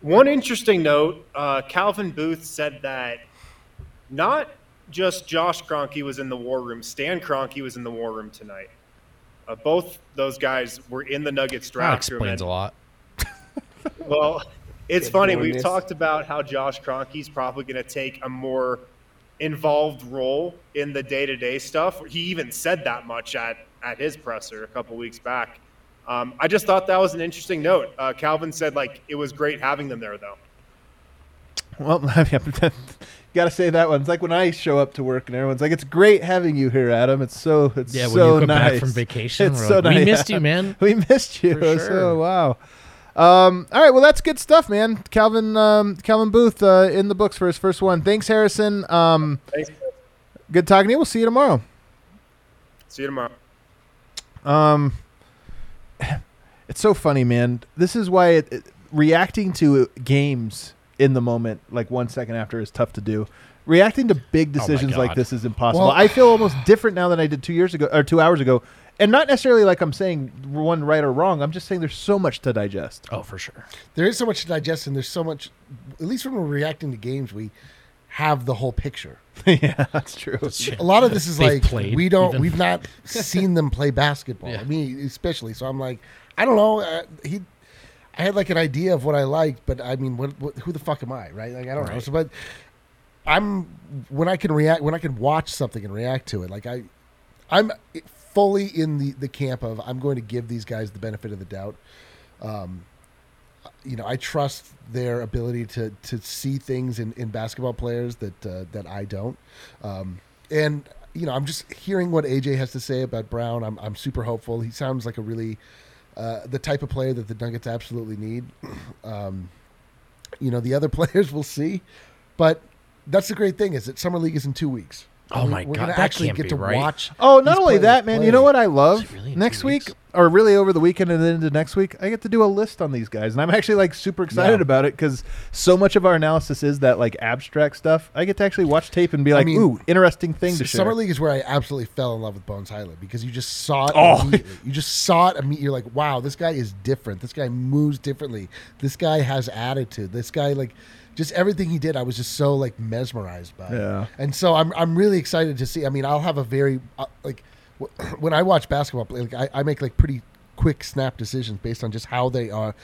One interesting note: uh, Calvin Booth said that not just Josh Kroenke was in the war room; Stan Kroenke was in the war room tonight. Uh, both those guys were in the Nuggets That draft room. explains a lot. Well, it's Good funny. goodness. We've talked about how Josh Kroenke's probably going to take a more involved role in the day-to-day stuff. He even said that much at at his presser a couple weeks back. Um, I just thought that was an interesting note. Uh, Calvin said like it was great having them there, though. Well, you got to say that one. It's like when I show up to work and everyone's like, "It's great having you here, Adam. It's so it's Yeah, when so you come back from vacation, It's we're so like, "We missed you, man." we missed you. For So wow. Um, all right, well that's good stuff, man. Calvin um, Calvin Booth uh, in the books for his first one. Thanks, Harrison. Um, Thanks. good talking to you. We'll see you tomorrow. See you tomorrow. Um, it's so funny, man. This is why it, it- reacting to games in the moment, like one second after, is tough to do. Reacting to big Oh decisions like this is impossible. Well- I feel almost different now than I did two years ago or two hours ago, and not necessarily like I'm saying one right or wrong. I'm just saying there's so much to digest. Oh, for sure. There is so much to digest, and there's so much. At least when we're reacting to games, we have the whole picture. yeah, that's true. A lot of this is They've like played, we don't, even. we've not seen them play basketball. Yeah. I mean, especially. So I'm like, I don't know. Uh, he, I had like an idea of what I liked, but I mean, what, what, who the fuck am I, right? Like I don't know. So, but I'm when I can react, when I can watch something and react to it, like I, I'm fully in the the camp of I'm going to give these guys the benefit of the doubt. Um, you know, I trust their ability to to see things in, in basketball players that uh, that I don't. Um, and you know, I'm just hearing what AJ has to say about Braun. I'm I'm super hopeful. He sounds like a really uh, the type of player that the Nuggets absolutely need. Um, you know, the other players we'll see, but that's the great thing is that summer league is in two weeks. Oh We're- my we're God, that actually can't get be to right. watch. Oh, not only that, man. play. You know what I love? really next week, weeks? Or really over the weekend and then into next week, I get to do a list on these guys, and I'm actually like super excited Yeah. about it because so much of our analysis is that like abstract stuff. I get to actually watch tape and be I like, mean, "Ooh, interesting thing to share." Summer League is where I absolutely fell in love with Bones Hyland because you just saw it Oh. immediately. You just saw it immediately. You're like, wow, this guy is different. This guy moves differently. This guy has attitude. This guy, like, just everything he did, I was just so like mesmerized by. Yeah. And so I'm I'm really excited to see. I mean, I'll have a very uh, like when I watch basketball, play, like I, I make like pretty quick snap decisions based on just how they are,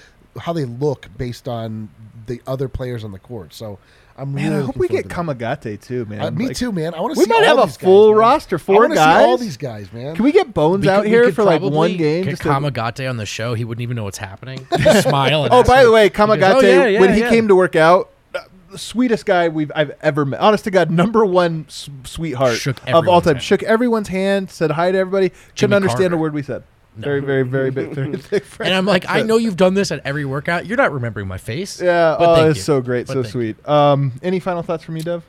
how they look based on the other players on the court. So I'm Man, really I hope we get to. Kamagate too, man. Uh, me Like, too, man. I want to we see. might all have a these guys, full man. roster, I four wanna See all these guys, man. Can we get Bones We out could- here for like one game? Get Just to- Kamagate on the show. He wouldn't even know what's happening. Smile. And Oh, by him- the way, he goes, Kamagate, "Oh, yeah, yeah, when he yeah." came to work out, the sweetest guy we've I've ever met. Honest to God, number one s- sweetheart of all time. hand. Shook everyone's hand, said hi to everybody. Couldn't understand Carter. a word we said. Very, very, very big, very thick friend. And I'm like, I know you've done this at every workout. You're not remembering my face. Yeah, but oh, it's you. so great, But so sweet. Um, any final thoughts from you, Dev?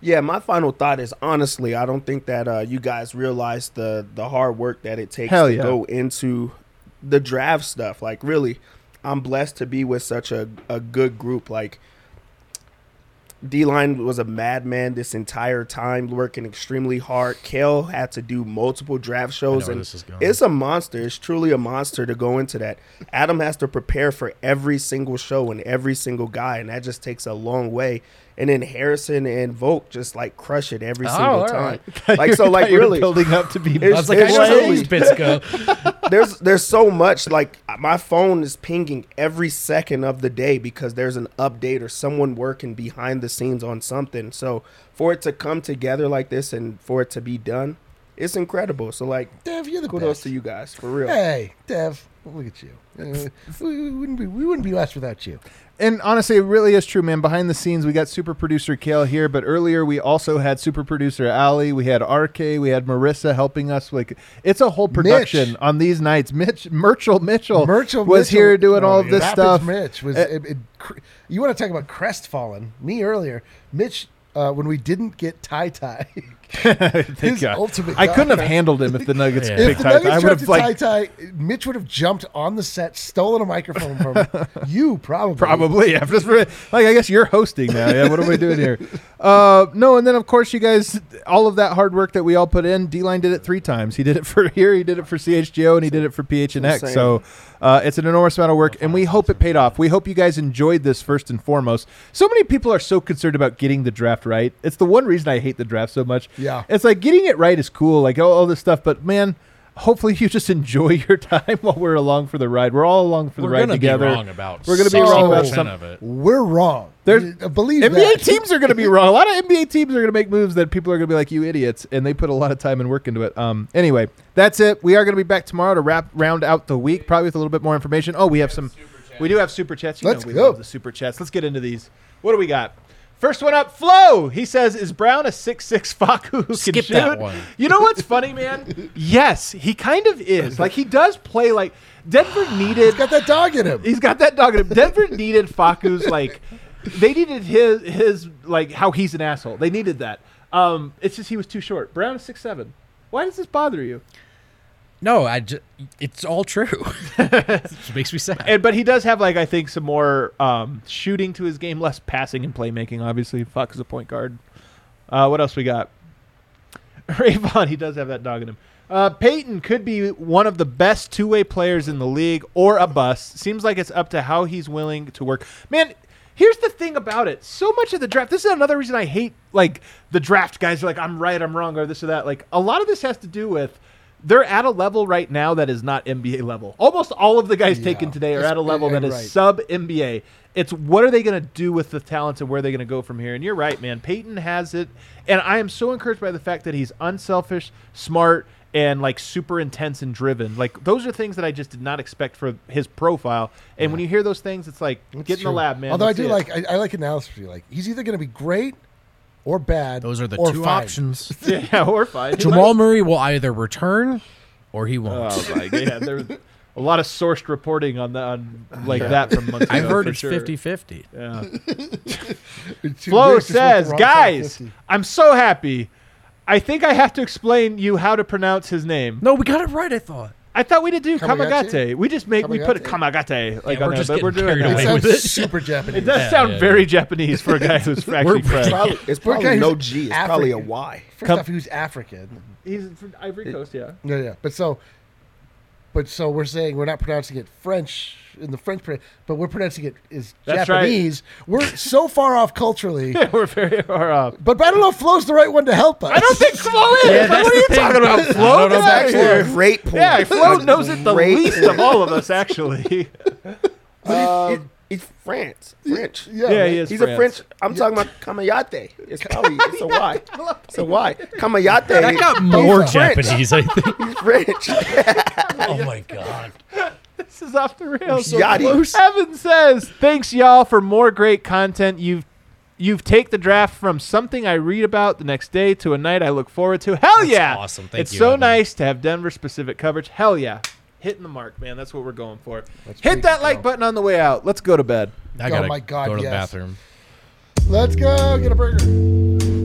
Yeah, my final thought is honestly, I don't think that uh, you guys realize the the hard work that it takes Hell to yeah. go into the draft stuff. Like, really, I'm blessed to be with such a, a good group. Like, D line was a madman this entire time, working extremely hard. Kale had to do multiple draft shows, and this is going. it's a monster. It's truly a monster to go into that. Adam has to prepare for every single show and every single guy, and that just takes a long way. And then Harrison and Volk just like crush it every Oh, single time. right. Like so, like thought you were really, building up to be. It's- I was like, I know how these bits go. there's there's so much like my phone is pinging every second of the day because there's an update or someone working behind the scenes on something. So for it to come together like this and for it to be done, it's incredible. So like, Dev, you're the kudos best. to you guys for real. Hey, Dev, look at you. Uh, we, wouldn't be we wouldn't be us without you. And honestly, it really is true, man. Behind the scenes, we got super producer Kale here, but earlier we also had super producer Ali. We had RK. We had Marissa helping us. Like it's a whole production Mitch. on these nights. Mitch Merchel Mitchell, Merchel was Mitchell- here doing all Oh, of this Rapids stuff. Mitch was. Uh, it, it, you want to talk about crestfallen? Me earlier, Mitch. Uh, when we didn't get TyTy, his God. ultimate. I couldn't have God. handled him if the Nuggets Yeah. If picked the tie. Nuggets I would drafted have like TyTy, Mitch would have jumped on the set, stolen a microphone from you, probably. Probably. I'm just re- like I guess you're hosting now. Yeah. What am I doing here? Uh, no, and then of course you guys, all of that hard work that we all put in. D line did it three times. He did it for here. He did it for CHGO, and he did it for PHNX. Insane. So uh, it's an enormous amount of work, and we hope it paid off. We hope you guys enjoyed this first and foremost. So many people are so concerned about getting the draft right. It's the one reason I hate the draft so much. Yeah. It's like getting it right is cool, like all, all this stuff, but man. Hopefully you just enjoy your time while we're along for the ride. We're all along for the We're ride gonna be together. wrong about We're gonna be wrong about 60% some of it. We're wrong. There's- You- believe NBA that. teams are going to be wrong. A lot of NBA teams are going to make moves that people are going to be like, "You idiots," and they put a lot of time and work into it. Um. Anyway, that's it. We are going to be back tomorrow to wrap round out the week, probably with a little bit more information. Oh, we have some. We do have super chats. You Let's know we go. love the super chats. Let's get into these. What do we got? First one up, Flo. He says, "Is Braun a six six Facu who can Skip shoot?" that one. You know what's funny, man? yes, he kind of is. Like he does play like Denver needed. He's got that dog in him. He's got that dog in him. Denver needed Facu's like they needed his his like how he's an asshole. They needed that. Um, it's just he was too short. Braun is six seven. Why does this bother you? No, I just, it's all true. it makes me sad. And but he does have like I think some more um, shooting to his game, less passing and playmaking. Obviously, Facu is a point guard. Uh, what else we got? Rayvon, he does have that dog in him. Uh, Peyton could be one of the best two-way players in the league, or a bust. Seems like it's up to how he's willing to work. Man, here's the thing about it. So much of the draft. This is another reason I hate like the draft guys are like I'm right, I'm wrong, or this or that. Like a lot of this has to do with they're at a level right now that is not NBA level. Almost all of the guys Yeah. taken today are at a level that is right. sub NBA. It's what are they going to do with the talents and where are they going to go from here? And you're right, man. Peyton has it, and I am so encouraged by the fact that he's unselfish, smart, and like super intense and driven. Like those are things that I just did not expect for his profile. And when you hear those things, it's like It's get in the lab, man. Although Let's I do like, I, I like analysis. for you. Like he's either going to be great or bad. Those are the or two fine. options. yeah, or fine. Jamal Murray will either return or he won't. Oh my god, there was a lot of sourced reporting on that, on like that from months ago. I've heard for it's sure. 50 50. Yeah. Flo Rick just went says, the wrong side of "Guys, I'm so happy. I think I have to explain you how to pronounce his name. No, we got it right, I thought. I thought we did do Kamagate? Kamagate. We just make we put a Kamagate? Kamagate like Yeah, on we're there, just but we're getting doing carried. It away with it. super Japanese. It does Yeah, sound yeah, very Japanese for a guy who's actually It's French. probably, it's probably no G. It's probably a Y. African. First Come- off, he was African. He's from Ivory Coast, yeah. Yeah, yeah. But so, but so we're saying we're not pronouncing it French in the French, but we're pronouncing it as That's right. Japanese. We're so far off culturally. we're very far off. But I don't know if Flo's the right one to help us. I don't think Flo is. Yeah, what are you thing. talking about, I Flo? don't know Get about out of Actually, here. a great point. Yeah, Flo knows it the great least of all of us, actually. But he- he- he's France. French. Yeah, Yeah, he is. He's France. a French. I'm talking about Kamayate. It's probably it's a Y. It's a Y. Kamayate. That got more French. Japanese, I think. He's French. oh my god. This is off the rails. so Yachty. close. Evan says, "Thanks y'all for more great content. You've you've take the draft from something I read about the next day to a night I look forward to. Hell That's yeah! awesome. Thank it's you, so Evan. nice to have Denver specific coverage. Hell yeah! Hitting the mark, man. That's what we're going for. Let's Hit that it, like button on the way out. Let's go to bed. I Oh gotta my God, go to the yes. bathroom. Let's go get a burger.